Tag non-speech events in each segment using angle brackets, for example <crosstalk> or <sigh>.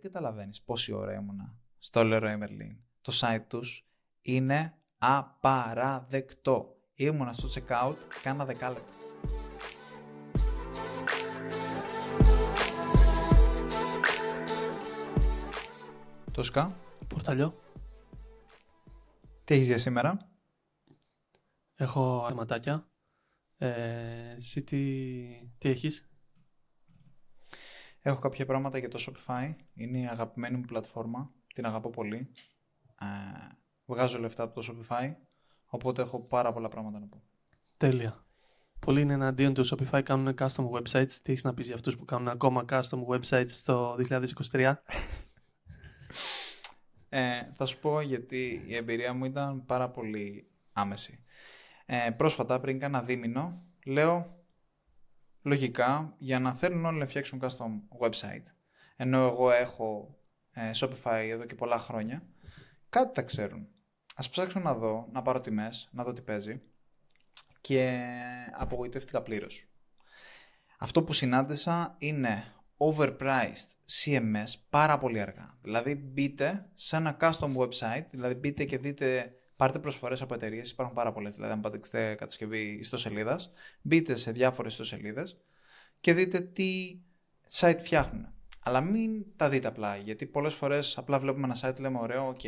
δεν καταλαβαίνεις πόση ώρα ήμουνα στο Leroy Merlin. Το site τους είναι απαραδεκτό. Ήμουνα στο checkout, κάνα δεκάλεπτο. Τόσκα, Πορταλιό. τι έχεις για σήμερα; Έχω θεματάκια. Ε, εσύ τι, τι έχεις; Έχω κάποια πράγματα για το Shopify. Είναι η αγαπημένη μου πλατφόρμα. Την αγαπώ πολύ. Ε, βγάζω λεφτά από το Shopify. Οπότε έχω πάρα πολλά πράγματα να πω. Τέλεια. Πολλοί είναι εναντίον του Shopify, κάνουν custom websites. Τι έχεις να πεις για αυτούς που κάνουν ακόμα custom websites στο 2023. <laughs> Ε, θα σου πω γιατί η εμπειρία μου ήταν πάρα πολύ άμεση. Ε, πρόσφατα, πριν κάνα δίμηνο, λέω λογικά για να θέλουν όλοι να φτιάξουν custom website, ενώ εγώ έχω ε, Shopify εδώ και πολλά χρόνια, κάτι θα ξέρουν. Ας ψάξω να δω, να πάρω τιμές, να δω τι παίζει και απογοητεύτηκα πλήρως. Αυτό που συνάντησα είναι overpriced CMS πάρα πολύ αργά. Δηλαδή μπείτε σε ένα custom website, δηλαδή μπείτε και δείτε, πάρτε προσφορές από εταιρείες, υπάρχουν πάρα πολλές, δηλαδή αν πατήσετε κατασκευή ιστοσελίδας, μπείτε σε διάφορες ιστοσελίδες και δείτε τι site φτιάχνουν. Αλλά μην τα δείτε απλά, γιατί πολλές φορές απλά βλέπουμε ένα site, λέμε ωραίο, ok.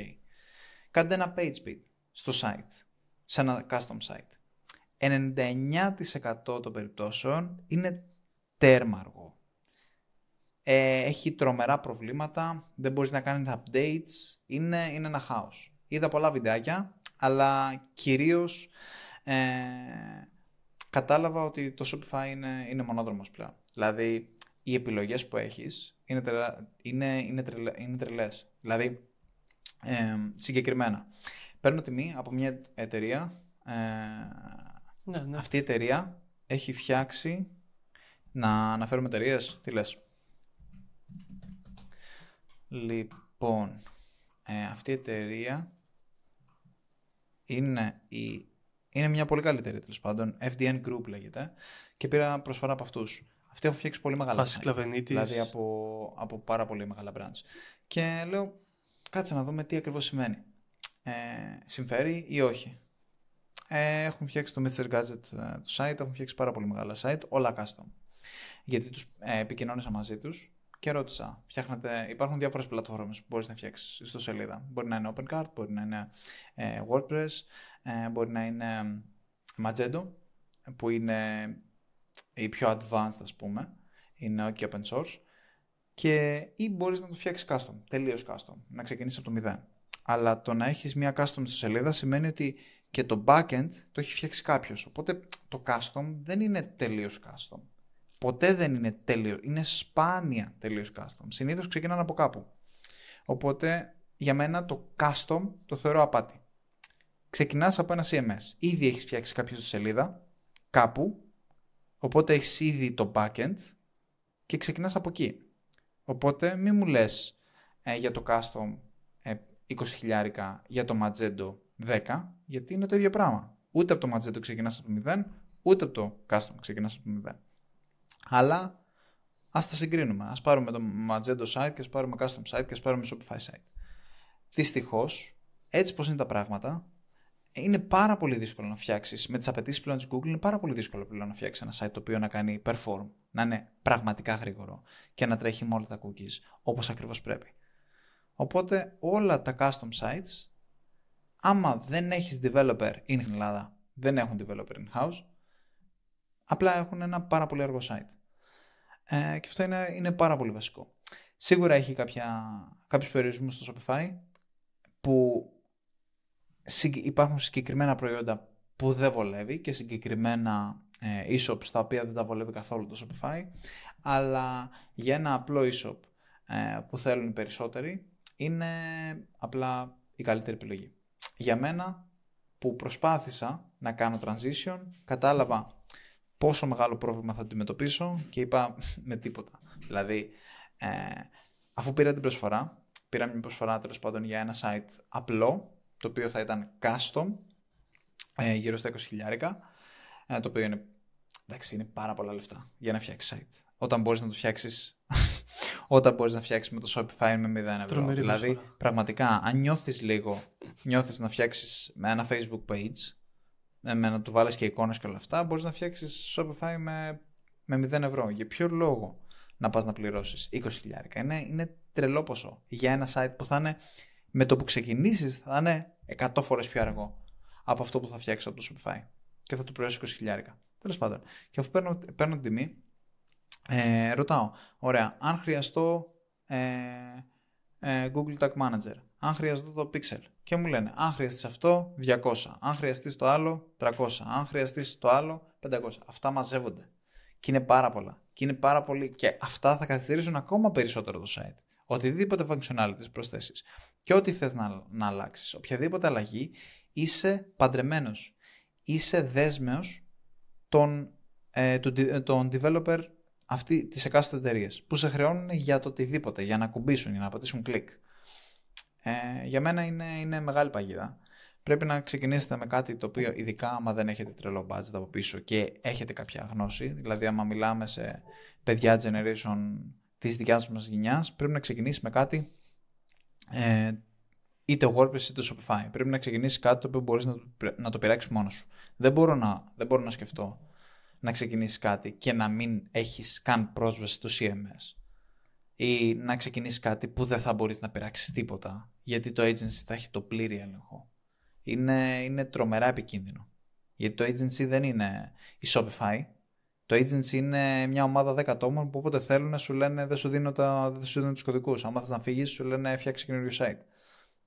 Κάντε ένα page speed στο site, σε ένα custom site. 99% των περιπτώσεων είναι τέρμα αργό. Ε, έχει τρομερά προβλήματα, δεν μπορείς να κάνεις updates, είναι, είναι ένα χάος. Είδα πολλά βιντεάκια, αλλά κυρίως ε, κατάλαβα ότι το Shopify είναι, είναι μονόδρομος πλέον. Δηλαδή, οι επιλογές που έχεις είναι, τρελα, είναι, είναι, τρελα, είναι τρελές. Δηλαδή, ε, συγκεκριμένα, παίρνω τιμή από μια εταιρεία, ε, ναι, ναι. αυτή η εταιρεία έχει φτιάξει, να αναφέρουμε εταιρείες, τι λες; Λοιπόν, ε, αυτή η εταιρεία είναι, η, είναι μια πολύ καλή εταιρεία τέλος πάντων. FDN Group λέγεται. Και πήρα προσφορά από αυτούς. Αυτοί έχουν φτιάξει πολύ μεγάλα Φάση site, Κλαβενίτης. Δηλαδή από, από πάρα πολύ μεγάλα brands. Και λέω, κάτσε να δούμε τι ακριβώς σημαίνει. Ε, συμφέρει ή όχι. Ε, έχουν φτιάξει το Mr. Gadget ε, το site, έχουν φτιάξει πάρα πολύ μεγάλα site, όλα custom. Γιατί τους ε, επικοινώνησα μαζί τους και ρώτησα, φτιάχνετε, υπάρχουν διάφορες πλατφόρμες που μπορείς να φτιάξεις στο σελίδα. Μπορεί να είναι OpenCart, μπορεί να είναι ε, WordPress, ε, μπορεί να είναι Magento, που είναι η πιο advanced ας πούμε, είναι και open source, και, ή μπορείς να το φτιάξεις custom, τελείως custom, να ξεκινήσεις από το μηδέν. Αλλά το να έχεις μια custom στο σελίδα σημαίνει ότι και το backend το έχει φτιάξει κάποιος. Οπότε το custom δεν είναι τελείως custom. Ποτέ δεν είναι τέλειο. Είναι σπάνια τελείως custom. Συνήθως ξεκινάνε από κάπου. Οπότε για μένα το custom το θεωρώ απάτη. Ξεκινάς από ένα CMS. Ήδη έχεις φτιάξει κάποια σελίδα κάπου. Οπότε έχεις ήδη το backend και ξεκινάς από εκεί. Οπότε μην μου λες ε, για το custom ε, 20 χιλιάρικα, για το Magento 10, γιατί είναι το ίδιο πράγμα. Ούτε από το Magento ξεκινάς από το 0, ούτε από το custom ξεκινάς από το 0. Αλλά ας τα συγκρίνουμε. Ας πάρουμε το Magento site και ας πάρουμε custom site και ας πάρουμε Shopify site. Δυστυχώς, έτσι πως είναι τα πράγματα, είναι πάρα πολύ δύσκολο να φτιάξεις με τις απαιτήσεις πλέον τη Google. Είναι πάρα πολύ δύσκολο πλέον να φτιάξεις ένα site το οποίο να κάνει perform, να είναι πραγματικά γρήγορο και να τρέχει με όλα τα cookies όπως ακριβώς πρέπει. Οπότε όλα τα custom sites, άμα δεν έχεις developer in Ελλάδα, δεν έχουν developer in house, απλά έχουν ένα πάρα πολύ αργό site. Ε, και αυτό είναι, είναι πάρα πολύ βασικό. Σίγουρα έχει κάποια, κάποιους περιορισμούς στο Shopify που υπάρχουν συγκεκριμένα προϊόντα που δεν βολεύει και συγκεκριμένα ε, e-shops τα οποία δεν τα βολεύει καθόλου το Shopify αλλά για ένα απλό e-shop ε, που θέλουν οι περισσότεροι είναι απλά η καλύτερη επιλογή. Για μένα που προσπάθησα να κάνω transition κατάλαβα πόσο μεγάλο πρόβλημα θα αντιμετωπίσω και είπα με τίποτα. Δηλαδή ε, αφού πήρα την προσφορά, πήρα μια προσφορά τέλος πάντων για ένα site απλό το οποίο θα ήταν custom, ε, γύρω στα 20 χιλιάρικα, ε, το οποίο είναι, εντάξει, είναι πάρα πολλά λεφτά για να φτιάξεις site. Όταν μπορείς να το φτιάξεις, <laughs> όταν μπορείς να φτιάξεις με το Shopify με 0 ευρώ. Τρομερή δηλαδή, προσφορά. πραγματικά, αν νιώθεις λίγο, νιώθεις να φτιάξεις με ένα Facebook page, ε, με να του βάλεις και εικόνες και όλα αυτά, μπορείς να φτιάξεις Shopify με, με 0 ευρώ. Για ποιο λόγο να πας να πληρώσεις 20 χιλιάρικα; Είναι, είναι τρελό ποσό για ένα site που θα είναι, με το που ξεκινήσεις, θα είναι 100 φορές πιο αργό από αυτό που θα φτιάξεις από το Shopify. Και θα του πληρώσεις 20 χιλιάρικα. Τέλος πάντων. Και αφού παίρνω, παίρνω την τιμή, ε, ρωτάω, ωραία, αν χρειαστώ ε, ε, Google Tag Manager, αν χρειαστώ το Pixel και μου λένε, αν χρειαστείς αυτό, 200, αν χρειαστείς το άλλο, 300, αν χρειαστείς το άλλο, 500. Αυτά μαζεύονται. Και είναι πάρα πολλά. Και είναι πάρα πολύ. Και αυτά θα καθυστερήσουν ακόμα περισσότερο το site. Οτιδήποτε functionalities προσθέσεις και ό,τι θες να, να αλλάξεις, οποιαδήποτε αλλαγή, είσαι παντρεμένος. Είσαι δέσμεος των, ε, του, de- των developer αυτή, της εκάστοτε εταιρείες που σε χρεώνουν για το οτιδήποτε, για να κουμπίσουν, για να πατήσουν κλικ. Ε, για μένα είναι, είναι μεγάλη παγίδα. Πρέπει να ξεκινήσετε με κάτι το οποίο, ειδικά άμα δεν έχετε τρελό budget από πίσω και έχετε κάποια γνώση, δηλαδή άμα μιλάμε σε παιδιά generation της δικιάς μας γενιάς, πρέπει να ξεκινήσει με κάτι ε, είτε WordPress είτε Shopify. Πρέπει να ξεκινήσει κάτι το οποίο μπορείς να, το- να το πειράξεις μόνος σου. Δεν μπορώ να, δεν μπορώ να σκεφτώ να ξεκινήσεις κάτι και να μην έχεις καν πρόσβαση στο CMS ή να ξεκινήσεις κάτι που δεν θα μπορείς να πειράξεις τίποτα γιατί το agency θα έχει το πλήρη έλεγχο. Είναι, είναι τρομερά επικίνδυνο. Γιατί το agency δεν είναι η Shopify. Το agency είναι μια ομάδα 10 ατόμων που όποτε θέλουν σου λένε δεν σου δίνω, τα, δεν σου δίνω τους κωδικούς. Αν θες να φύγεις σου λένε φτιάξει καινούριο site.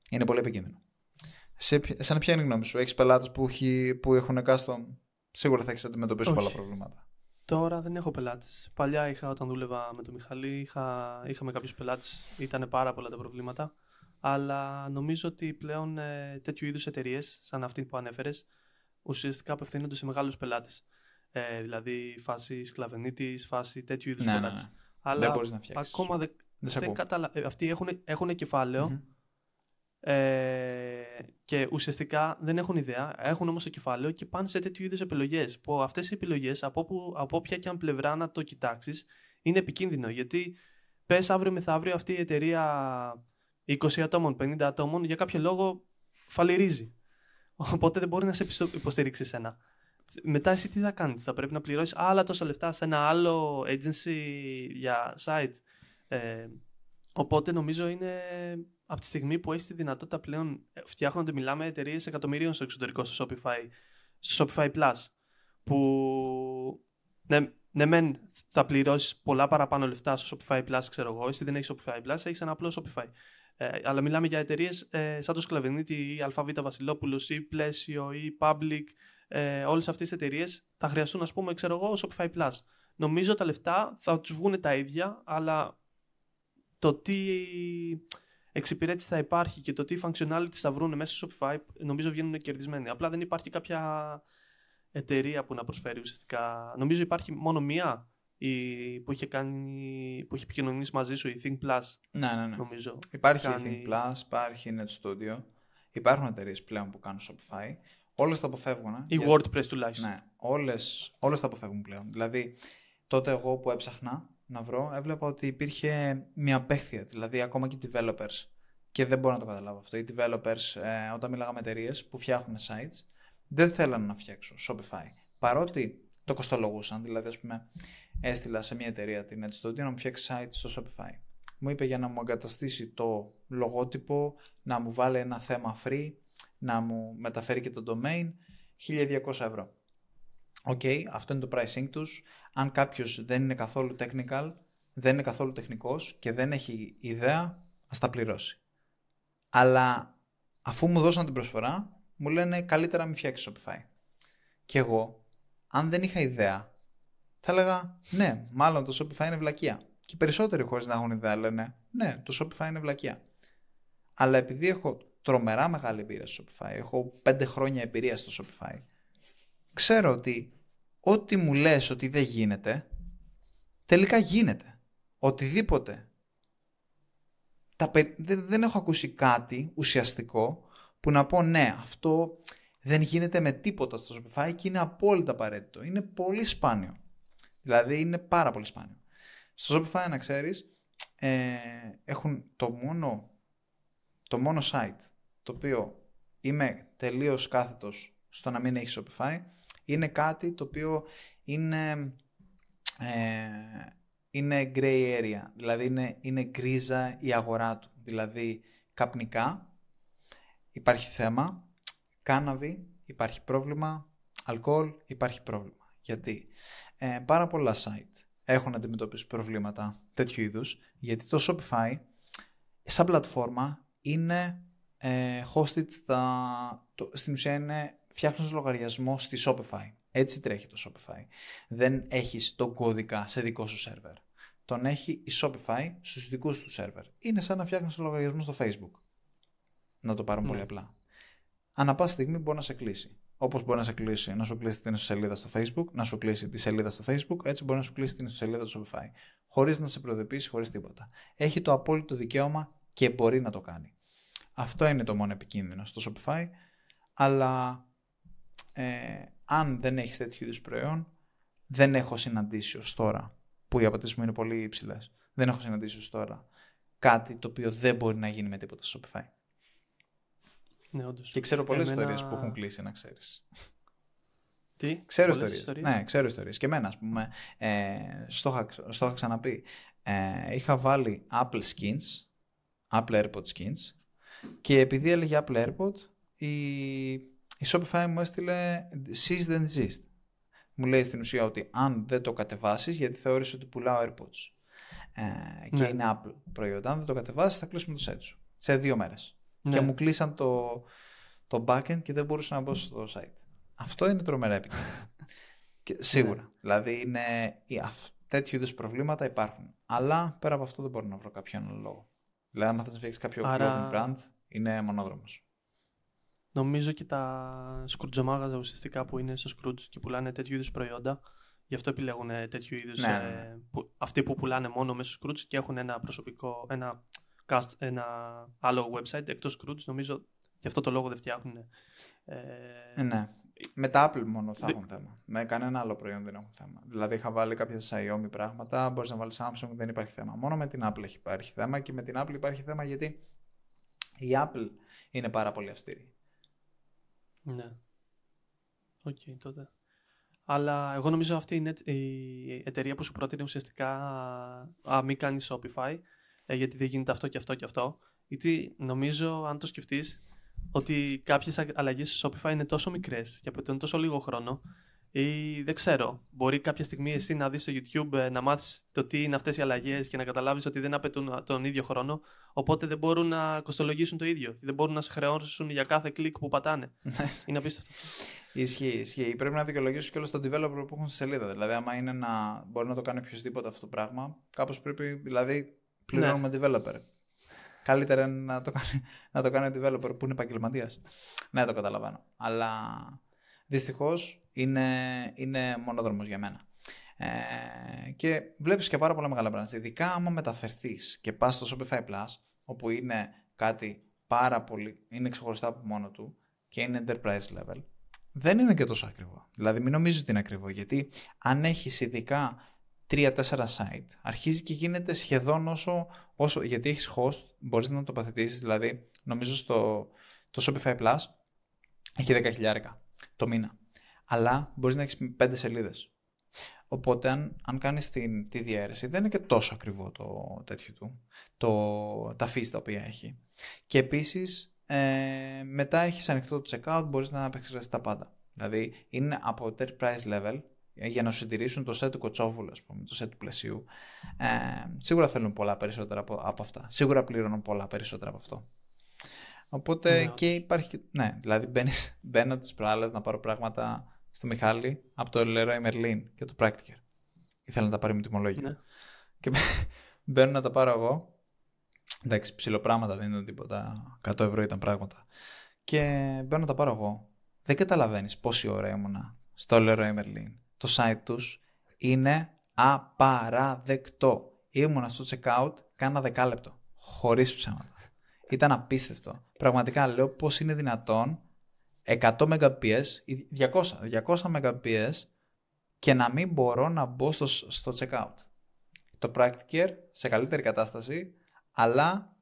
Είναι πολύ επικίνδυνο. Σε, ποια- εσένα ποια είναι η γνώμη σου; Έχεις πελάτες που, έχει, που έχουν custom; Σίγουρα θα έχεις αντιμετωπίσει Όχι. πολλά προβλήματα. Τώρα δεν έχω πελάτες. Παλιά είχα, όταν δούλευα με τον Μιχαλή, είχα, είχαμε κάποιους πελάτες. Ήταν πάρα πολλά τα προβλήματα. Αλλά νομίζω ότι πλέον ε, τέτοιου είδους εταιρείες, σαν αυτή που ανέφερες, ουσιαστικά απευθύνονται σε μεγάλους πελάτες. Ε, δηλαδή φάση σκλαβενίτης, φάση τέτοιου είδους Ναι, ναι, πελάτες. ναι. Αλλά δεν μπορείς να φτιάξεις. ακόμα δεν, Δεν σε δεν ακούω. καταλα... ε, Αυτοί έχουν, έχουν κεφάλαιο Μμμ. ε, και ουσιαστικά δεν έχουν ιδέα, έχουν όμως το κεφάλαιο και πάνε σε τέτοιου είδους επιλογές. Που αυτές οι επιλογές, από, που, από όποια και αν πλευρά να το κοιτάξεις, είναι επικίνδυνο. Γιατί πες αύριο μεθαύριο αυτή η εταιρεία 20 ατόμων, 50 ατόμων, για κάποιο λόγο φαλυρίζει. Οπότε δεν μπορεί να σε επιστο- υποστηρίξει εσένα. Μετά εσύ τι θα κάνεις, θα πρέπει να πληρώσεις άλλα τόσα λεφτά σε ένα άλλο agency για site. Ε, οπότε νομίζω είναι από τη στιγμή που έχεις τη δυνατότητα πλέον ε, φτιάχνονται, μιλάμε εταιρείες εκατομμυρίων στο εξωτερικό στο Shopify, στο Shopify Plus, που ναι, ναι μεν θα πληρώσεις πολλά παραπάνω λεφτά στο Shopify Plus, ξέρω εγώ, εσύ δεν έχεις Shopify Plus, έχεις ένα απλό Shopify. Ε, αλλά μιλάμε για εταιρείες ε, σαν το Σκλαβενίτη ή ΑΒ Βασιλόπουλος ή Πλαίσιο ή Public. Ε, Όλες αυτές τις εταιρείες θα χρειαστούν, ας πούμε, ξέρω εγώ, Shopify Plus. Νομίζω τα λεφτά θα τους βγουν τα ίδια, αλλά το τι εξυπηρέτηση θα υπάρχει και το τι functionality θα βρουν μέσα στο Shopify, νομίζω βγαίνουν κερδισμένοι. Απλά δεν υπάρχει κάποια εταιρεία που να προσφέρει ουσιαστικά. Νομίζω υπάρχει μόνο μία η, που, είχε κάνει, που είχε επικοινωνήσει μαζί σου, η Think Plus, Ναι, ναι, ναι. νομίζω. Υπάρχει κάνει- η Think Plus, υπάρχει η Net Studio. Υπάρχουν εταιρείες πλέον που κάνουν Shopify. Όλες τα αποφεύγουν. ε, Ή για- WordPress τουλάχιστον. Ναι, όλες, όλες τα αποφεύγουν πλέον. Δηλαδή, τότε εγώ που έψαχνα να βρω, έβλεπα ότι υπήρχε μια απέχθεια. Δηλαδή, ακόμα και οι developers, και δεν μπορώ να το καταλάβω αυτό, οι developers, ε, όταν μιλάγαμε με εταιρείες που φτιάχνουν sites, δεν θέλανε να φτιάξουν Shopify. Παρότι το κοστολογούσαν, δηλαδή, ας πούμε, έστειλα σε μια εταιρεία την Net Studio να μου φτιάξει site στο Shopify. Μου είπε για να μου εγκαταστήσει το λογότυπο, να μου βάλει ένα θέμα free, να μου μεταφέρει και το domain, 1200 ευρώ. Οκ, αυτό είναι το pricing τους. Αν κάποιος δεν είναι καθόλου technical, δεν είναι καθόλου τεχνικός και δεν έχει ιδέα, ας τα πληρώσει. Αλλά αφού μου δώσαν την προσφορά, μου λένε καλύτερα μην φτιάξεις Shopify. Και εγώ, αν δεν είχα ιδέα, θα έλεγα ναι, μάλλον το Shopify είναι βλακεία. Και οι περισσότεροι χωρίς να έχουν ιδέα λένε ναι, το Shopify είναι βλακεία. Αλλά επειδή έχω τρομερά μεγάλη εμπειρία στο Shopify, έχω πέντε χρόνια εμπειρία στο Shopify, ξέρω ότι ό,τι μου λες ότι δεν γίνεται, τελικά γίνεται. Οτιδήποτε. Τα, πε- δεν, δεν έχω ακούσει κάτι ουσιαστικό που να πω ναι, αυτό δεν γίνεται με τίποτα στο Shopify και είναι απόλυτα απαραίτητο. Είναι πολύ σπάνιο. Δηλαδή είναι πάρα πολύ σπάνιο. Στο Shopify να ξέρεις, ε, έχουν το μόνο, το μόνο site το οποίο είμαι τελείως κάθετος στο να μην έχει Shopify είναι κάτι το οποίο είναι, ε, είναι gray area, δηλαδή είναι, είναι γκρίζα η αγορά του. Δηλαδή καπνικά υπάρχει θέμα, κάναβι υπάρχει πρόβλημα, αλκοόλ υπάρχει πρόβλημα. Γιατί; Ε, πάρα πολλά site έχουν αντιμετωπίσει προβλήματα τέτοιου είδους, γιατί το Shopify σαν πλατφόρμα είναι ε, hosted στα, το, στην ουσία είναι φτιάχνεις λογαριασμό στη Shopify. Έτσι τρέχει το Shopify. Δεν έχεις τον κώδικα σε δικό σου σερβερ. Τον έχει η Shopify στους δικούς του σερβερ. Είναι σαν να φτιάχνεις λογαριασμό στο Facebook. Να το πάρουμε πολύ ναι. απλά. Ανά πάση στιγμή μπορεί να σε κλείσει. Όπως μπορεί να σε κλείσει, να σου κλείσει την σελίδα στο Facebook, να σου κλείσει τη σελίδα στο Facebook, έτσι μπορεί να σου κλείσει την σελίδα του Shopify. Χωρίς να σε προειδοποιήσει, χωρίς τίποτα. Έχει το απόλυτο δικαίωμα και μπορεί να το κάνει. Αυτό είναι το μόνο επικίνδυνο στο Shopify. Αλλά ε, αν δεν έχεις τέτοιου είδους προϊόν, δεν έχω συναντήσει ως τώρα, που οι απαιτήσεις μου είναι πολύ υψηλές, δεν έχω συναντήσει ως τώρα κάτι το οποίο δεν μπορεί να γίνει με τίποτα στο Shopify. Ναι, όντως. Και ξέρω πολλές Εμένα... ιστορίες που έχουν κλείσει, να ξέρεις. Τι, ξέρω ιστορίες. Ναι, ξέρω ιστορίες. Και εμένα, ας πούμε, ε, στο, είχα, ξαναπεί. Ε, είχα βάλει Apple Skins, Apple AirPod Skins, και επειδή έλεγε Apple AirPod, η, η Shopify μου έστειλε Cease then desist. Μου λέει στην ουσία ότι αν δεν το κατεβάσεις, γιατί θεώρησε ότι πουλάω AirPods. Ε, και ναι. είναι Apple προϊόντα. Αν δεν το κατεβάσεις, θα κλείσουμε το set σου. Σε δύο μέρες. Ναι. Και μου κλείσαν το, το backend και δεν μπορούσα να μπω στο site. Αυτό είναι τρομερά επικίνδυνο. σίγουρα. Ναι. Δηλαδή είναι, τέτοιου είδους προβλήματα υπάρχουν. Αλλά πέρα από αυτό δεν μπορώ να βρω κάποιο άλλο λόγο. Δηλαδή, αν θες να φτιάξεις κάποιο Άρα... clothing brand, είναι μονόδρομος. Νομίζω και τα σκρουτζομάγαζα ουσιαστικά που είναι στο Scrooge και πουλάνε τέτοιου είδους προϊόντα. Γι' αυτό επιλέγουν τέτοιου είδους. Ναι, ναι, ε, που, αυτοί που πουλάνε μόνο μέσα στο Scrooge και έχουν ένα προσωπικό, ένα, ένα άλλο website εκτός Scrooge. Νομίζω γι' αυτό το λόγο δεν φτιάχνουν. Ε, ε, ναι. Με τα Apple μόνο θα έχουν θέμα. Με κανένα άλλο προϊόν δεν έχουν θέμα. Δηλαδή, είχα βάλει κάποια Xiaomi πράγματα, μπορείς να βάλεις Samsung, δεν υπάρχει θέμα. Μόνο με την Apple έχει υπάρχει θέμα και με την Apple υπάρχει θέμα γιατί η Apple είναι πάρα πολύ αυστηρή. Ναι. OK, okay, τότε. Αλλά εγώ νομίζω αυτή είναι η εταιρεία που σου πρότεινε ουσιαστικά α, μην κάνεις Shopify, ε, γιατί δεν γίνεται αυτό και αυτό και αυτό. Γιατί νομίζω, αν το σκεφτείς, ότι κάποιες αλλαγές στο Shopify είναι τόσο μικρές και απαιτούν τόσο λίγο χρόνο, ή δεν ξέρω, μπορεί κάποια στιγμή εσύ να δεις στο YouTube ε, να μάθεις το τι είναι αυτές οι αλλαγές και να καταλάβεις ότι δεν απαιτούν τον ίδιο χρόνο, οπότε δεν μπορούν να κοστολογήσουν το ίδιο και δεν μπορούν να σε χρεώσουν για κάθε κλικ που πατάνε. Ναι. είναι απίστευτο. Ισχύει, ισχύει. Πρέπει να δικαιολογήσει και όλο τον developer που έχουν στη σελίδα. Δηλαδή, άμα είναι να μπορεί να το κάνει οποιοδήποτε αυτό το πράγμα, κάπως πρέπει, δηλαδή, πληρώνουμε ναι. developer. Καλύτερα να το κάνει, να το κάνει ο developer που είναι επαγγελματίας. Ναι, το καταλαβαίνω. Αλλά δυστυχώς είναι, είναι μονόδρομος για μένα. Ε, και βλέπεις και πάρα πολλά μεγάλα πράγματα. Ειδικά άμα μεταφερθείς και πας στο Shopify Plus, όπου είναι κάτι πάρα πολύ, είναι ξεχωριστά από μόνο του και είναι enterprise level, δεν είναι και τόσο ακριβό. Δηλαδή μην νομίζω ότι είναι ακριβό, γιατί αν έχεις ειδικά 3-4 site, αρχίζει και γίνεται σχεδόν όσο, όσο γιατί έχεις host, μπορείς να το τοποθετήσεις, δηλαδή νομίζω στο το Shopify Plus έχει 10.000 το μήνα αλλά μπορείς να έχεις πέντε σελίδες. Οπότε, αν, αν κάνεις τη διαίρεση, δεν είναι και τόσο ακριβό το τέτοιο του, το, τα fees τα οποία έχει. Και επίσης, ε, μετά έχεις ανοιχτό το checkout, μπορείς να επεξεργαστείς τα πάντα. Δηλαδή, είναι από enterprise level ε, για να σου συντηρήσουν το set του κοτσόβουλου, ας πούμε, το set του πλαισίου. Ε, σίγουρα θέλουν πολλά περισσότερα από, από αυτά. Σίγουρα πληρώνουν πολλά περισσότερα από αυτό. Οπότε ναι. και υπάρχει. Ναι, δηλαδή <laughs> μπαίνω τις προάλλες να πάρω πράγματα στο Μιχάλη από το Leroy Merlin και το Practiker. Ήθελα να τα πάρει με τιμολόγια. Ναι. Και <laughs> μπαίνω να τα πάρω εγώ. Εντάξει, ψηλοπράγματα δεν ήταν τίποτα. 100 ευρώ ήταν πράγματα. Και μπαίνω να τα πάρω εγώ. Δεν καταλαβαίνεις πόση ώρα ήμουνα στο Leroy Merlin. Το site τους είναι απαραδεκτό. Ήμουνα στο checkout κάνα δεκάλεπτο. Χωρίς ψέματα. Ήταν απίστευτο. Πραγματικά λέω πώς είναι δυνατόν 100 Mbps, 200, 200 Mbps και να μην μπορώ να μπω στο, στο checkout. Το το Practic Care σε καλύτερη κατάσταση, αλλά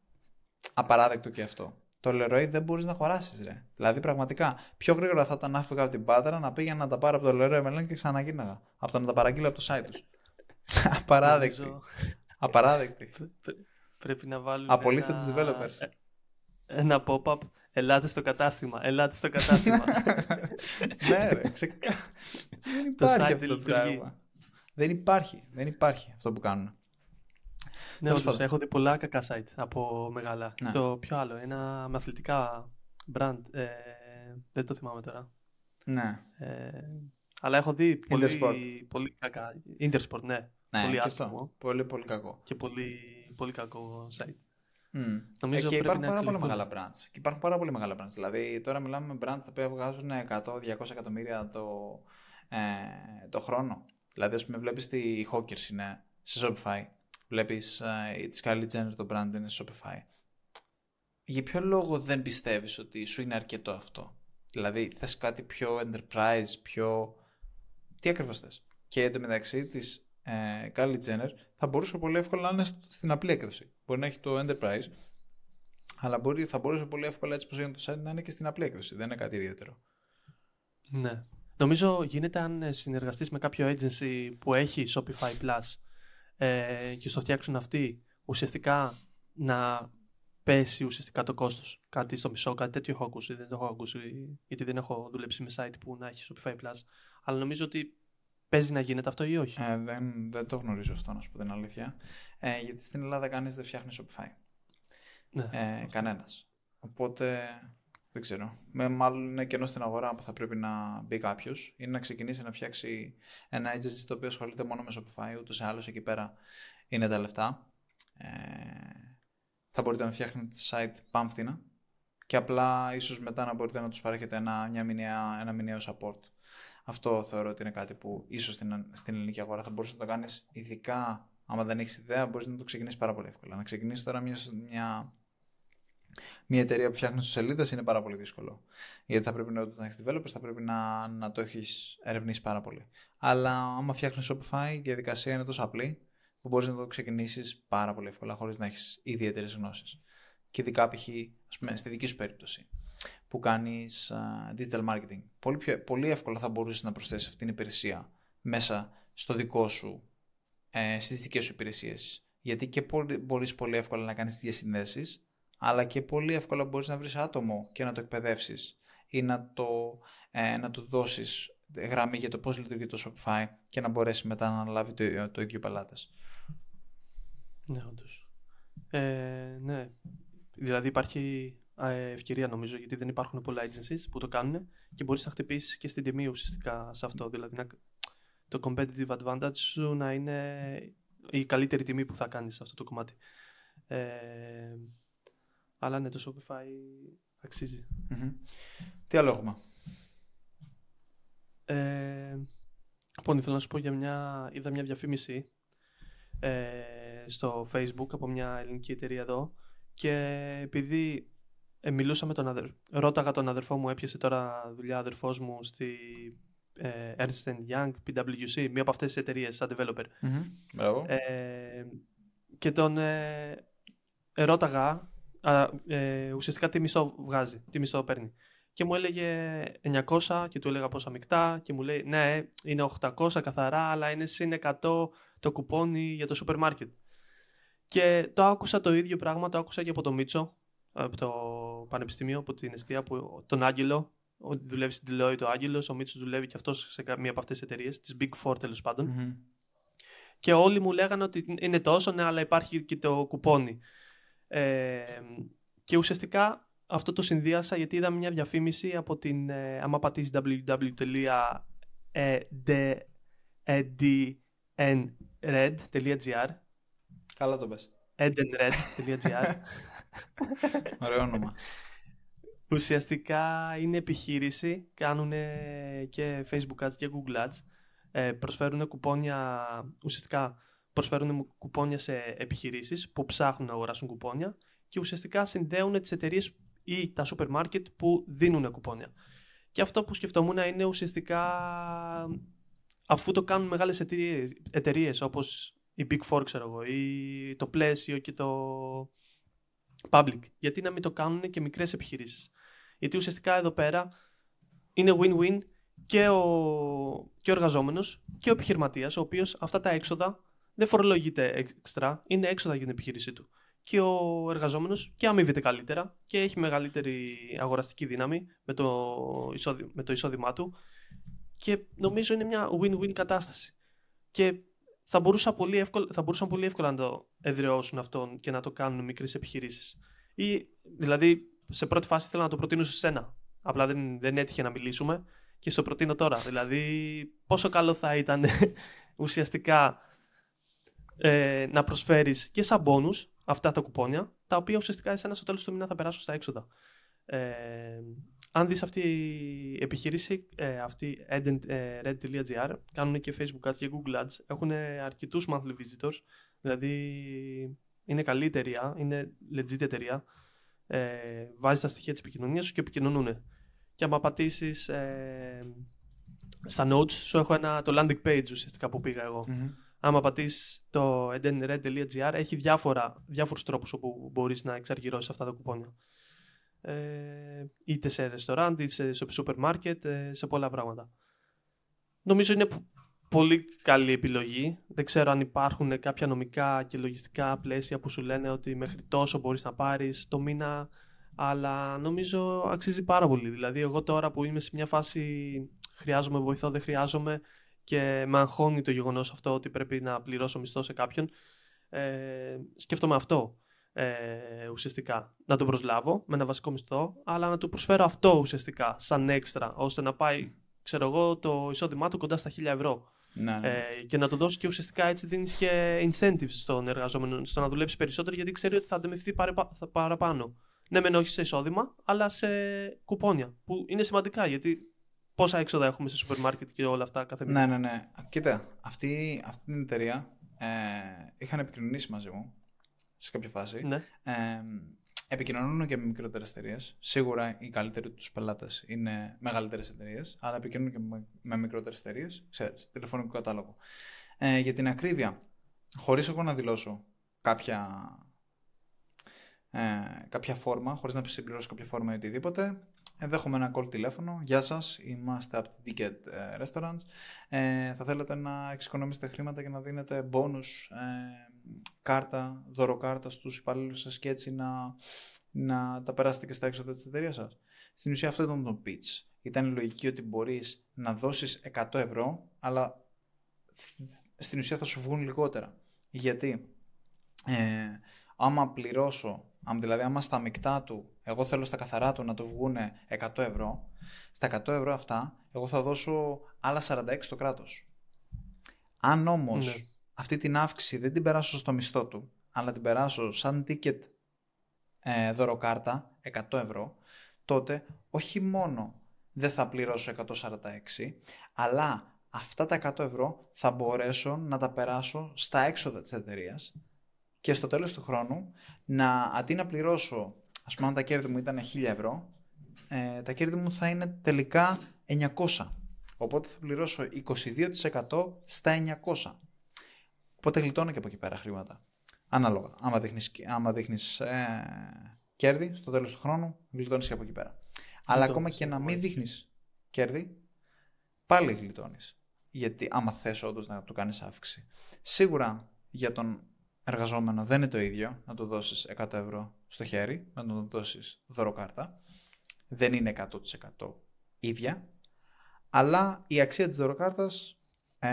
απαράδεκτο και αυτό. Το Leroy δεν μπορείς να χωράσεις, ρε. Δηλαδή, πραγματικά, πιο γρήγορα θα ήταν να φύγα από την πάτρα να πήγαινα να τα πάρω από το Leroy Merlin και ξαναγίναγα. Από το να τα παραγγείλω από το site τους. <laughs> Απαράδεκτη. Απαράδεκτη. Πρέπει να βάλουμε. Απολύστε ένα... του developers. Ε, ένα pop-up. Ελάτε στο κατάστημα. Ελάτε στο κατάστημα. <laughs> ναι, ρε. <laughs> Δεν υπάρχει αυτό το πράγμα. Δεν υπάρχει. Δεν υπάρχει αυτό που κάνουν. Ναι, όντως, έχω δει πολλά κακά site από μεγάλα. Ναι. Το πιο άλλο, ένα με αθλητικά brand. Ε, δεν το θυμάμαι τώρα. Ναι. Ε, αλλά έχω δει πολύ, πολύ κακά. Intersport, ναι. ναι πολύ άσχημο. Πολύ, πολύ κακό. Και πολύ, πολύ κακό site. Mm. Νομίζω και υπάρχουν πάρα πολύ μεγάλα brands. Και υπάρχουν πάρα πολύ μεγάλα brands. Δηλαδή, τώρα μιλάμε με brands τα οποία βγάζουν 100-200 εκατομμύρια το, ε, το χρόνο. Δηλαδή, ας πούμε, βλέπεις τη Hawkers είναι σε Shopify. Βλέπεις ε, της Scarlett Jenner το brand είναι σε Shopify. Για ποιο λόγο δεν πιστεύεις ότι σου είναι αρκετό αυτό; Δηλαδή, θες κάτι πιο enterprise, πιο. Τι ακριβώς θες; Και εντωμεταξύ της ε, Kylie Jenner θα μπορούσε πολύ εύκολα να είναι στην απλή έκδοση. Μπορεί να έχει το Enterprise, αλλά μπορεί, θα μπορούσε πολύ εύκολα έτσι πως είναι το site να είναι και στην απλή έκδοση. Δεν είναι κάτι ιδιαίτερο. Ναι. Νομίζω γίνεται αν ε, συνεργαστείς με κάποιο agency που έχει Shopify Plus ε, και στο φτιάξουν αυτοί ουσιαστικά να πέσει ουσιαστικά το κόστος. Κάτι στο μισό, κάτι τέτοιο έχω ακούσει. Δεν το έχω ακούσει γιατί δεν έχω δουλέψει με site που να έχει Shopify Plus. Αλλά νομίζω ότι Παίζει να γίνεται αυτό ή όχι; Ε, δεν, δεν το γνωρίζω αυτό, να σου πω την αλήθεια. Ε, γιατί στην Ελλάδα κανείς δεν φτιάχνει Shopify. Ναι, ε, Κανένας. Οπότε δεν ξέρω. Με, μάλλον είναι κενό στην αγορά που θα πρέπει να μπει κάποιος ή να ξεκινήσει να φτιάξει ένα agency το οποίο ασχολείται μόνο με Shopify. Ούτως ή άλλως εκεί πέρα είναι τα λεφτά. Ε, θα μπορείτε να φτιάχνετε site πάμφθηνα και απλά ίσως μετά να μπορείτε να τους παρέχετε ένα, μια μηνιαία, ένα μηνιαίο support. Αυτό θεωρώ ότι είναι κάτι που ίσως στην, στην ελληνική αγορά θα μπορούσε να το κάνεις, ειδικά άμα δεν έχεις ιδέα, μπορείς να το ξεκινήσεις πάρα πολύ εύκολα. Να ξεκινήσεις τώρα μια, μια, μια εταιρεία που φτιάχνει σελίδες είναι πάρα πολύ δύσκολο. Γιατί θα πρέπει να, όταν έχεις developers, θα πρέπει να, να το έχεις ερευνήσει πάρα πολύ. Αλλά άμα φτιάχνεις Shopify, η διαδικασία είναι τόσο απλή που μπορείς να το ξεκινήσεις πάρα πολύ εύκολα χωρίς να έχεις ιδιαίτερες γνώσεις. Και ειδικά π.χ. στη δική σου περίπτωση που κάνεις digital marketing. Πολύ, πιο, πολύ εύκολα θα μπορούσες να προσθέσεις αυτήν την υπηρεσία μέσα στο δικό σου, ε, στις δικές σου υπηρεσίες. Γιατί και μπορεί, μπορείς πολύ εύκολα να κάνεις διασυνδέσεις, αλλά και πολύ εύκολα μπορείς να βρεις άτομο και να το εκπαιδεύσεις ή να το, ε, να του δώσεις γραμμή για το πώς λειτουργεί το Shopify και να μπορέσει μετά να αναλάβει το, το ίδιο πελάτες. Ναι, όντως. Ε, ναι. Δηλαδή υπάρχει ευκαιρία νομίζω γιατί δεν υπάρχουν πολλά agencies που το κάνουν και μπορείς να χτυπήσεις και στην τιμή ουσιαστικά σε αυτό. Δηλαδή να, το competitive advantage σου να είναι η καλύτερη τιμή που θα κάνεις σε αυτό το κομμάτι. Ε, αλλά ναι, το Shopify αξίζει. Τι άλλο έχουμε; Ε, λοιπόν, ήθελα να σου πω για μια, είδα μια διαφήμιση ε, στο facebook από μια ελληνική εταιρεία εδώ και επειδή ε, μιλούσα με τον αδερφό. Ρώταγα τον αδερφό μου, έπιασε τώρα δουλειά αδερφός μου στη ε, Ernst Young, PwC, μία από αυτές τις εταιρείες, σαν developer. Mm-hmm. Ε, και τον ε, ρώταγα ε, ουσιαστικά τι μισθό βγάζει, τι μισθό παίρνει. Και μου έλεγε 900 και του έλεγα πόσα μεικτά και μου λέει ναι είναι 800 καθαρά αλλά είναι συν 100 το κουπόνι για το σούπερ μάρκετ. Και το άκουσα το ίδιο πράγμα, το άκουσα και από το Μίτσο από το πανεπιστήμιο, από την αιστεία, που, τον Άγγελο. Δουλεύει στην Deloitte ο Άγγελος, ο Μίτσος δουλεύει και αυτός σε μία από αυτές τις εταιρείες, τι Big Four τέλος Και όλοι μου λέγανε ότι είναι τόσο, ναι, αλλά υπάρχει και το κουπόνι. Ε, και ουσιαστικά αυτό το συνδύασα γιατί είδα μια διαφήμιση από την. Ε, άμα πατήσεις www.edenred.gr Καλά το πες. edenred.gr Ωραίο όνομα. Ουσιαστικά είναι επιχείρηση, κάνουν και Facebook Ads και Google Ads. Ε, προσφέρουν κουπόνια, ουσιαστικά προσφέρουν κουπόνια σε επιχειρήσεις που ψάχνουν να αγοράσουν κουπόνια και ουσιαστικά συνδέουν τις εταιρείες ή τα σούπερ μάρκετ που δίνουν κουπόνια. Και αυτό που σκεφτόμουν είναι ουσιαστικά αφού το κάνουν μεγάλες εταιρείε όπως η Big Four, ξέρω εγώ, ή το πλαίσιο και το public. Γιατί να μην το κάνουν και μικρές επιχειρήσεις. Γιατί ουσιαστικά εδώ πέρα είναι win-win και ο, και ο εργαζόμενος και ο επιχειρηματίας, ο οποίος αυτά τα έξοδα δεν φορολογείται έξτρα, είναι έξοδα για την επιχείρησή του. Και ο εργαζόμενος και αμείβεται καλύτερα και έχει μεγαλύτερη αγοραστική δύναμη με το, εισόδη, με το εισόδημά του και νομίζω είναι μια win-win κατάσταση. Και θα, μπορούσα πολύ εύκολα, θα μπορούσαν πολύ εύκολα να το εδραιώσουν αυτό και να το κάνουν μικρές επιχειρήσεις. Ή δηλαδή σε πρώτη φάση ήθελα να το προτείνω σε σένα. Απλά δεν, δεν έτυχε να μιλήσουμε και στο προτείνω τώρα. Δηλαδή, πόσο καλό θα ήταν <laughs> ουσιαστικά ε, να προσφέρεις και σαν bonus αυτά τα κουπόνια, τα οποία ουσιαστικά εσένα στο τέλος του μήνα θα περάσουν στα έξοδα. Ε, αν δεις αυτή η επιχείρηση, ε, αυτή ε, red.gr, κάνουν και facebook ads και google ads, έχουν αρκετούς monthly visitors, δηλαδή είναι καλή εταιρεία, είναι legit εταιρεία, ε, βάζει τα στοιχεία της επικοινωνίας σου και επικοινωνούν. Και άμα πατήσεις ε, στα notes, σου έχω ένα, το landing page ουσιαστικά που πήγα εγώ. Mm-hmm. Άμα πατήσεις το edenred.gr, έχει διάφορα, διάφορους τρόπους όπου μπορείς να εξαργυρώσεις αυτά τα κουπόνια ε, είτε σε ρεστοράντ, είτε σε σούπερ μάρκετ, ε, σε πολλά πράγματα. Νομίζω είναι πολύ καλή επιλογή. Δεν ξέρω αν υπάρχουν κάποια νομικά και λογιστικά πλαίσια που σου λένε ότι μέχρι τόσο μπορείς να πάρεις το μήνα, αλλά νομίζω αξίζει πάρα πολύ. Δηλαδή εγώ τώρα που είμαι σε μια φάση χρειάζομαι βοηθό, δεν χρειάζομαι και με αγχώνει το γεγονός αυτό ότι πρέπει να πληρώσω μισθό σε κάποιον, ε, σκέφτομαι αυτό ε, ουσιαστικά. Να τον προσλάβω με ένα βασικό μισθό, αλλά να του προσφέρω αυτό ουσιαστικά σαν έξτρα, ώστε να πάει, ξέρω εγώ, το εισόδημά του κοντά στα 1000 ευρώ. Ναι, ναι. Ε, και να το δώσει και ουσιαστικά έτσι δίνεις και incentives στον εργαζόμενο στο να δουλέψει περισσότερο γιατί ξέρει ότι θα αντιμετωπιστεί παραπάνω. Ναι, μεν όχι σε εισόδημα, αλλά σε κουπόνια. Που είναι σημαντικά γιατί πόσα έξοδα έχουμε σε σούπερ μάρκετ και όλα αυτά κάθε μήνα. Ναι, ναι, ναι. Κοίτα, αυτή, αυτή την εταιρεία ε, είχαν επικοινωνήσει μαζί μου σε κάποια φάση. Ναι. Ε, επικοινωνούν και με μικρότερες εταιρείες. Σίγουρα οι καλύτεροι τους πελάτες είναι μεγαλύτερες εταιρείες, αλλά επικοινωνούν και με, με μικρότερες εταιρείες. Ξέρεις, τηλεφωνικό κατάλογο. Ε, για την ακρίβεια, χωρίς εγώ να δηλώσω κάποια, ε, κάποια φόρμα, χωρίς να συμπληρώσω κάποια φόρμα ή οτιδήποτε, Δέχομαι ένα call τηλέφωνο. Γεια σας, είμαστε από την Ticket ε, Restaurants. Ε, θα θέλετε να εξοικονομήσετε χρήματα και να δίνετε bonus ε, κάρτα, δωροκάρτα στους υπαλλήλους σας και έτσι να, να τα περάσετε και στα έξοδα της εταιρείας σας; Στην ουσία αυτό ήταν το pitch. Ήταν η λογική ότι μπορείς να δώσεις 100 ευρώ, αλλά στην ουσία θα σου βγουν λιγότερα. Γιατί ε, άμα πληρώσω, δηλαδή άμα στα μεικτά του, εγώ θέλω στα καθαρά του να το βγουν 100 ευρώ, στα 100 ευρώ αυτά, εγώ θα δώσω άλλα 46 στο κράτος. Αν όμως ναι αυτή την αύξηση δεν την περάσω στο μισθό του, αλλά την περάσω σαν ticket ε, δωροκάρτα 100 ευρώ, τότε όχι μόνο δεν θα πληρώσω 146, αλλά αυτά τα 100 ευρώ θα μπορέσω να τα περάσω στα έξοδα της εταιρείας και στο τέλος του χρόνου να αντί να πληρώσω, ας πούμε αν τα κέρδη μου ήταν 1000 ευρώ, ε, τα κέρδη μου θα είναι τελικά 900. Οπότε θα πληρώσω 22% στα 900. Οπότε γλιτώνω και από εκεί πέρα χρήματα. Ανάλογα. Άμα δείχνεις άμα δείχνεις, ε, κέρδη στο τέλος του χρόνου, γλιτώνεις και από εκεί πέρα. Αλλά ακόμα και να μην δείχνεις κέρδη, πάλι γλιτώνεις. Γιατί άμα θες όντως να του κάνεις αύξηση. Σίγουρα για τον εργαζόμενο δεν είναι το ίδιο να του δώσεις 100 ευρώ στο χέρι, να του δώσεις δωροκάρτα. Δεν είναι 100% ίδια. Αλλά η αξία της δωροκάρτας ε,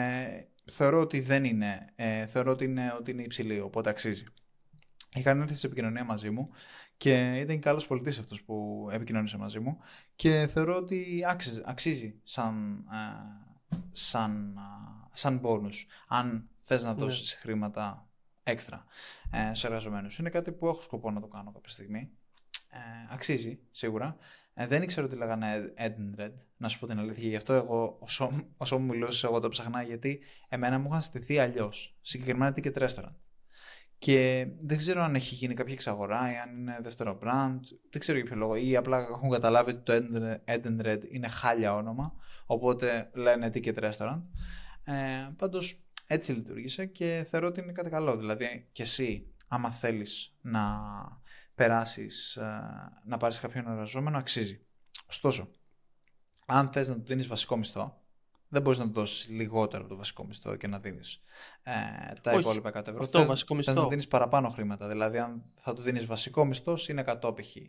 θεωρώ ότι δεν είναι. Ε, θεωρώ ότι είναι, ότι είναι υψηλή, οπότε αξίζει. Είχαν έρθει σε επικοινωνία μαζί μου και ήταν καλός πολιτής αυτός που επικοινωνήσε μαζί μου και θεωρώ ότι άξιζε, αξίζει σαν, ε, σαν, ε, σαν bonus αν θες να δώσεις ναι. χρήματα έξτρα ε, σε εργαζομένους. Είναι κάτι που έχω σκοπό να το κάνω κάποια στιγμή. Ε, αξίζει σίγουρα. Ε, δεν ήξερα ότι λέγανε Edenred, να σου πω την αλήθεια. Γι' αυτό εγώ, όσο, όσο μου μιλούσες, εγώ το ψαχνά, γιατί εμένα μου είχαν στηθεί αλλιώς. Συγκεκριμένα ticket restaurant. Και δεν ξέρω αν έχει γίνει κάποια εξαγορά ή αν είναι δεύτερο brand. Δεν ξέρω για ποιο λόγο. Ή απλά έχουν καταλάβει ότι το Edenred είναι χάλια όνομα. Οπότε λένε ticket restaurant. Ε, Πάντως έτσι λειτουργήσε και θεωρώ ότι είναι κάτι καλό. Δηλαδή και εσύ, άμα θέλεις να περάσεις, ε, να πάρεις κάποιον εργαζόμενο, αξίζει. Ωστόσο, αν θες να του δίνεις βασικό μισθό, δεν μπορείς να του δώσεις λιγότερο από το βασικό μισθό και να δίνεις ε, τα Όχι, υπόλοιπα 100 ευρώ. αυτό, θες, βασικό θες μισθό. να δίνεις παραπάνω χρήματα. Δηλαδή, αν θα του δίνεις βασικό μισθό, είναι 100 π.χ. Ε,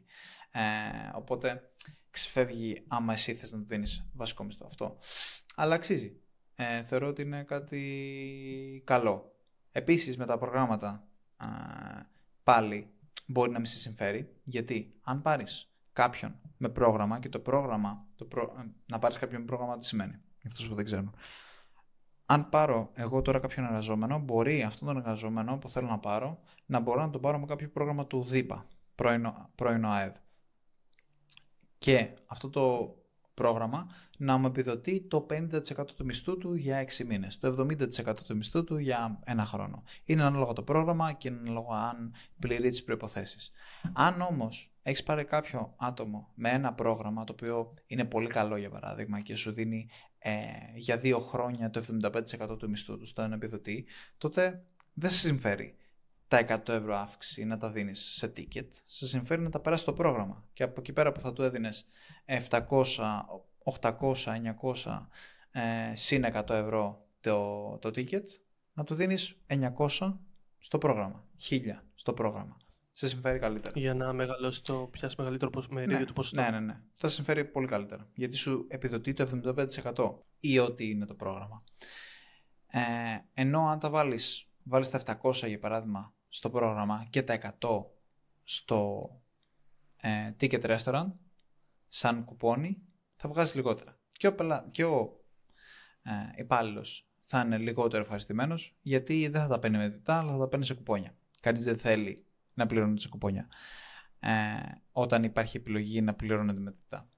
οπότε, ξεφεύγει άμα εσύ θες να του δίνεις βασικό μισθό αυτό. Αλλά αξίζει. Ε, θεωρώ ότι είναι κάτι καλό. Επίσης με τα προγράμματα α, πάλι μπορεί να μην σε συμφέρει. Γιατί αν πάρεις κάποιον με πρόγραμμα και το πρόγραμμα, το προ... ε, να πάρεις κάποιον με πρόγραμμα τι σημαίνει, για αυτούς που δεν ξέρουν. Αν πάρω εγώ τώρα κάποιον εργαζόμενο, μπορεί αυτόν τον εργαζόμενο που θέλω να πάρω να μπορώ να τον πάρω με κάποιο πρόγραμμα του ΔΥΠΑ, πρώην, πρώην ΑΕΔ. Και αυτό το πρόγραμμα να μου επιδοτεί το 50% του μισθού του για 6 μήνες, το 70% του μισθού του για ένα χρόνο. Είναι ανάλογα το πρόγραμμα και είναι ανάλογα αν πληρεί τις προϋποθέσεις. Αν όμως έχεις πάρει κάποιο άτομο με ένα πρόγραμμα το οποίο είναι πολύ καλό για παράδειγμα και σου δίνει ε, για δύο χρόνια το 75% του μισθού του στο ένα επιδοτή, τότε δεν σε συμφέρει τα 100 ευρώ αύξηση να τα δίνεις σε ticket, σε συμφέρει να τα περάσεις στο πρόγραμμα. Και από εκεί πέρα που θα του έδινες 700, 800, 900 ε, συν 100 ευρώ το, το ticket, να του δίνεις 900 στο πρόγραμμα, 1000 στο πρόγραμμα. Σε συμφέρει καλύτερα. Για να μεγαλώσει το πιάσεις μεγαλύτερο ποσ- μερίδιο Ναι, του ποσοστού. ναι, ναι, ναι. Θα σε συμφέρει πολύ καλύτερα. Γιατί σου επιδοτεί το 75% ή ό,τι είναι το πρόγραμμα. Ε, ενώ αν τα βάλεις, βάλεις τα 700 για παράδειγμα στο πρόγραμμα και τα 100 στο ε, ticket restaurant σαν κουπόνι θα βγάζεις λιγότερα. Και ο, πελα... και ο ε, υπάλληλος θα είναι λιγότερο ευχαριστημένος γιατί δεν θα τα παίρνει με διτά αλλά θα τα παίρνει σε κουπόνια. Κανείς δεν θέλει να πληρώνεται σε κουπόνια ε, όταν υπάρχει επιλογή να πληρώνεται με διτά.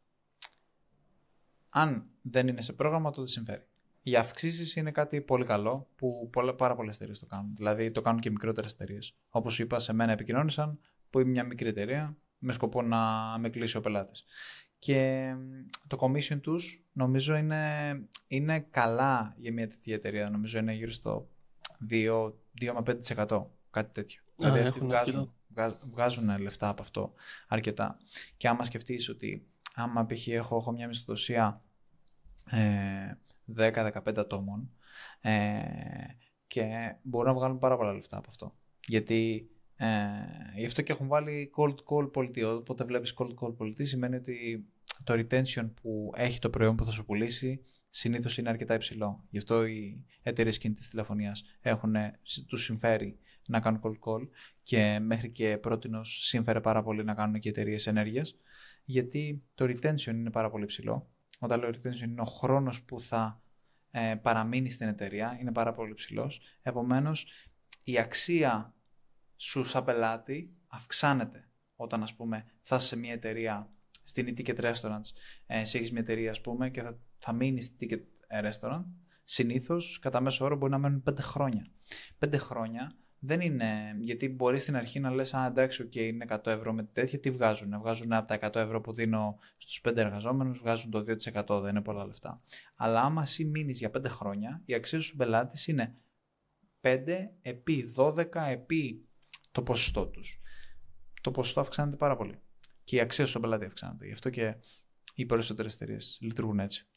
Αν δεν είναι σε πρόγραμμα τότε συμφέρει. Οι αυξήσεις είναι κάτι πολύ καλό που πολλά, πάρα πολλές εταιρείες το κάνουν. Δηλαδή το κάνουν και μικρότερες εταιρείες. Όπως είπα, σε μένα επικοινώνησαν που είμαι μια μικρή εταιρεία με σκοπό να με κλείσει ο πελάτης. Και το commission τους νομίζω είναι, είναι καλά για μια τέτοια εταιρεία. Νομίζω είναι γύρω στο 2, 2 με 5% κάτι τέτοιο. δηλαδή αυτοί έχουν βγάζουν, αρκετό. βγάζ- βγάζουν λεφτά από αυτό αρκετά. Και άμα σκεφτείς ότι άμα π.χ. έχω, έχω μια μισθοδοσία ε, 10-15 ατόμων ε, και μπορούν να βγάλουν πάρα πολλά λεφτά από αυτό. Γιατί ε, γι' αυτό και έχουν βάλει cold call πολιτή. Όποτε βλέπεις cold call πολιτή σημαίνει ότι το retention που έχει το προϊόν που θα σου πουλήσει συνήθως είναι αρκετά υψηλό. Γι' αυτό οι εταιρείες κινητής τηλεφωνίας έχουν, τους συμφέρει να κάνουν cold call και μέχρι και πρότινος σύμφερε πάρα πολύ να κάνουν και εταιρείες ενέργειας γιατί το retention είναι πάρα πολύ ψηλό. Όταν λέω retention είναι ο χρόνος που θα ε, παραμείνει στην εταιρεία, είναι πάρα πολύ ψηλός. Επομένως, η αξία σου σαν πελάτη αυξάνεται όταν ας πούμε θα είσαι σε μια εταιρεία στην e-ticket restaurants, ε, εσύ έχεις μια εταιρεία ας πούμε και θα, θα μείνεις στη ticket restaurant, συνήθως κατά μέσο όρο μπορεί να μένουν 5 χρόνια. 5 χρόνια δεν είναι, γιατί μπορεί στην αρχή να λες, α εντάξει, οκ, είναι 100 ευρώ με τέτοια, τι βγάζουν; Βγάζουν από τα 100 ευρώ που δίνω στους 5 εργαζόμενους, βγάζουν το 2%, δεν είναι πολλά λεφτά. Αλλά άμα εσύ μείνεις για 5 χρόνια, η αξία σου πελάτης είναι 5 επί 12 επί το ποσοστό τους. Το ποσοστό αυξάνεται πάρα πολύ. Και η αξία σου στον πελάτη αυξάνεται. Γι' αυτό και οι περισσότερες εταιρείες λειτουργούν έτσι.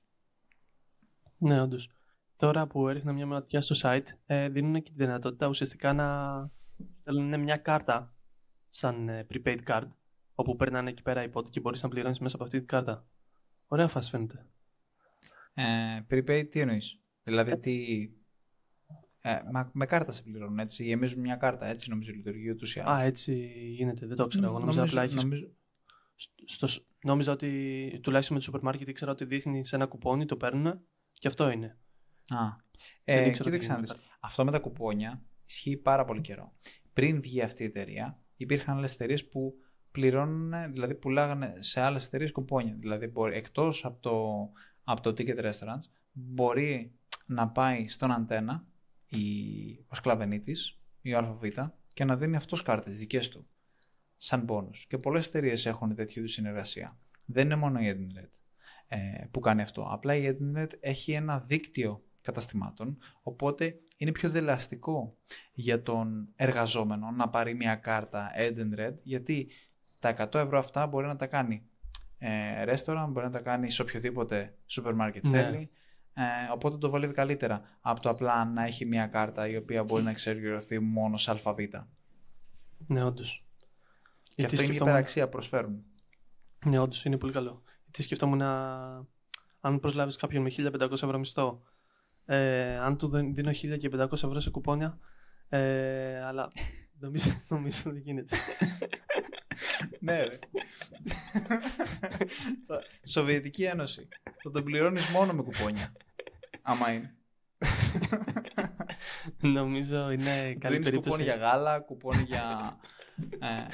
Ναι, όντως. Τώρα που έριχνα μια ματιά στο site, ε, δίνουν και τη δυνατότητα ουσιαστικά να στέλνουν μια κάρτα σαν ε, prepaid card, όπου περνάνε εκεί πέρα οι πόντοι και μπορείς να πληρώνεις μέσα από αυτή την κάρτα. Ωραία φάση φαίνεται. Ε, prepaid τι εννοείς; Δηλαδή τι. Ε, μα, με κάρτα σε πληρώνουν έτσι. Γεμίζουν μια κάρτα έτσι νομίζω λειτουργεί ούτως ή άλλως; Α, έτσι γίνεται. Δεν το ήξερα. Εγώ νόμιζα απλά έχεις... νομίζω, στο, σ- νόμιζα ότι τουλάχιστον με το σούπερ μάρκετ ήξερα ότι δείχνει σε ένα κουπόνι, το παίρνουν και αυτό είναι. Α, Δεν ε, ήξερα τι κοίταξε να γίνεται. δεις. Αυτό με τα κουπόνια ισχύει πάρα πολύ καιρό. Πριν βγει αυτή η εταιρεία, υπήρχαν άλλες εταιρείες που πληρώνουν, δηλαδή πουλάγανε σε άλλες εταιρείες κουπόνια. Δηλαδή, εκτός από το, από το ticket restaurants, μπορεί να πάει στον αντένα η, ο σκλαβενίτης ή ο ΑΒ και να δίνει αυτός κάρτες δικές του σαν πόνους. Και πολλές εταιρείες έχουν τέτοιου είδους συνεργασία. Δεν είναι μόνο η Edinlet ε, που κάνει αυτό. Απλά η Edinlet έχει ένα δίκτυο καταστημάτων, οπότε είναι πιο δελαστικό για τον εργαζόμενο να πάρει μια κάρτα Eden Red, γιατί τα 100 ευρώ αυτά μπορεί να τα κάνει ε, restaurant, μπορεί να τα κάνει σε οποιοδήποτε σούπερ μάρκετ Ναι. θέλει, ε, οπότε το βολεύει καλύτερα από το απλά να έχει μια κάρτα η οποία μπορεί να εξεργειωθεί μόνο σε ΑΒ. Ναι, όντως. Και αυτό είναι η υπεραξία προσφέρουν. Ναι, όντως είναι πολύ καλό. Γιατί σκεφτόμουν να. Αν προσλάβεις κάποιον με 1500 ευρώ μισθό, ε, αν του δω- δίνω 1500 ευρώ σε κουπόνια, ε, αλλά <laughs> νομίζω, νομίζω δεν γίνεται. <laughs> ναι, ρε. <laughs> Τα- Σοβιετική Ένωση. Θα τον πληρώνεις μόνο με κουπόνια. Άμα είναι. νομίζω είναι καλή Δίνεις περίπτωση. κουπόνι για γάλα, κουπόνι για, ε,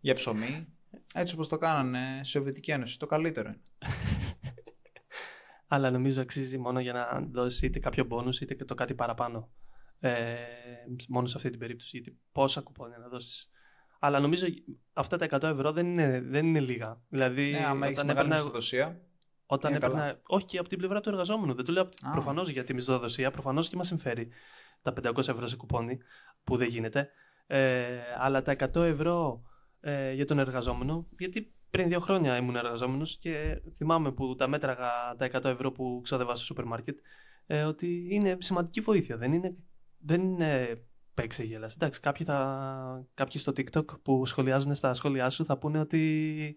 για ψωμί. Έτσι όπως το κάνανε στη Σοβιετική Ένωση. Το καλύτερο είναι. Αλλά νομίζω αξίζει μόνο για να δώσει είτε κάποιο μπόνους είτε και το κάτι παραπάνω. Ε, μόνο σε αυτή την περίπτωση. Γιατί πόσα κουπόνια να δώσεις. Αλλά νομίζω αυτά τα 100 ευρώ δεν είναι, δεν είναι λίγα. Δηλαδή, Ναι, άμα έχεις όταν μεγάλη έπαιρνα- μισθοδοσία. Όταν Είναι έπαιρνα. καλά. Όχι και από την πλευρά του εργαζόμενου. Δεν το λέω Α. προφανώς για τη μισθοδοσία. Προφανώς και μας συμφέρει τα 500 ευρώ σε κουπόνι, που δεν γίνεται. Ε, αλλά τα 100 ευρώ ε, για τον εργαζόμενο, γιατί πριν δύο χρόνια ήμουν εργαζόμενος και θυμάμαι που τα μέτραγα τα 100 ευρώ που ξόδευα στο σούπερ μάρκετ, ε, ότι είναι σημαντική βοήθεια. Δεν είναι, δεν είναι παίξε γέλας. Εντάξει, κάποιοι, θα, κάποιοι στο TikTok που σχολιάζουν στα σχόλιά σου θα πούνε ότι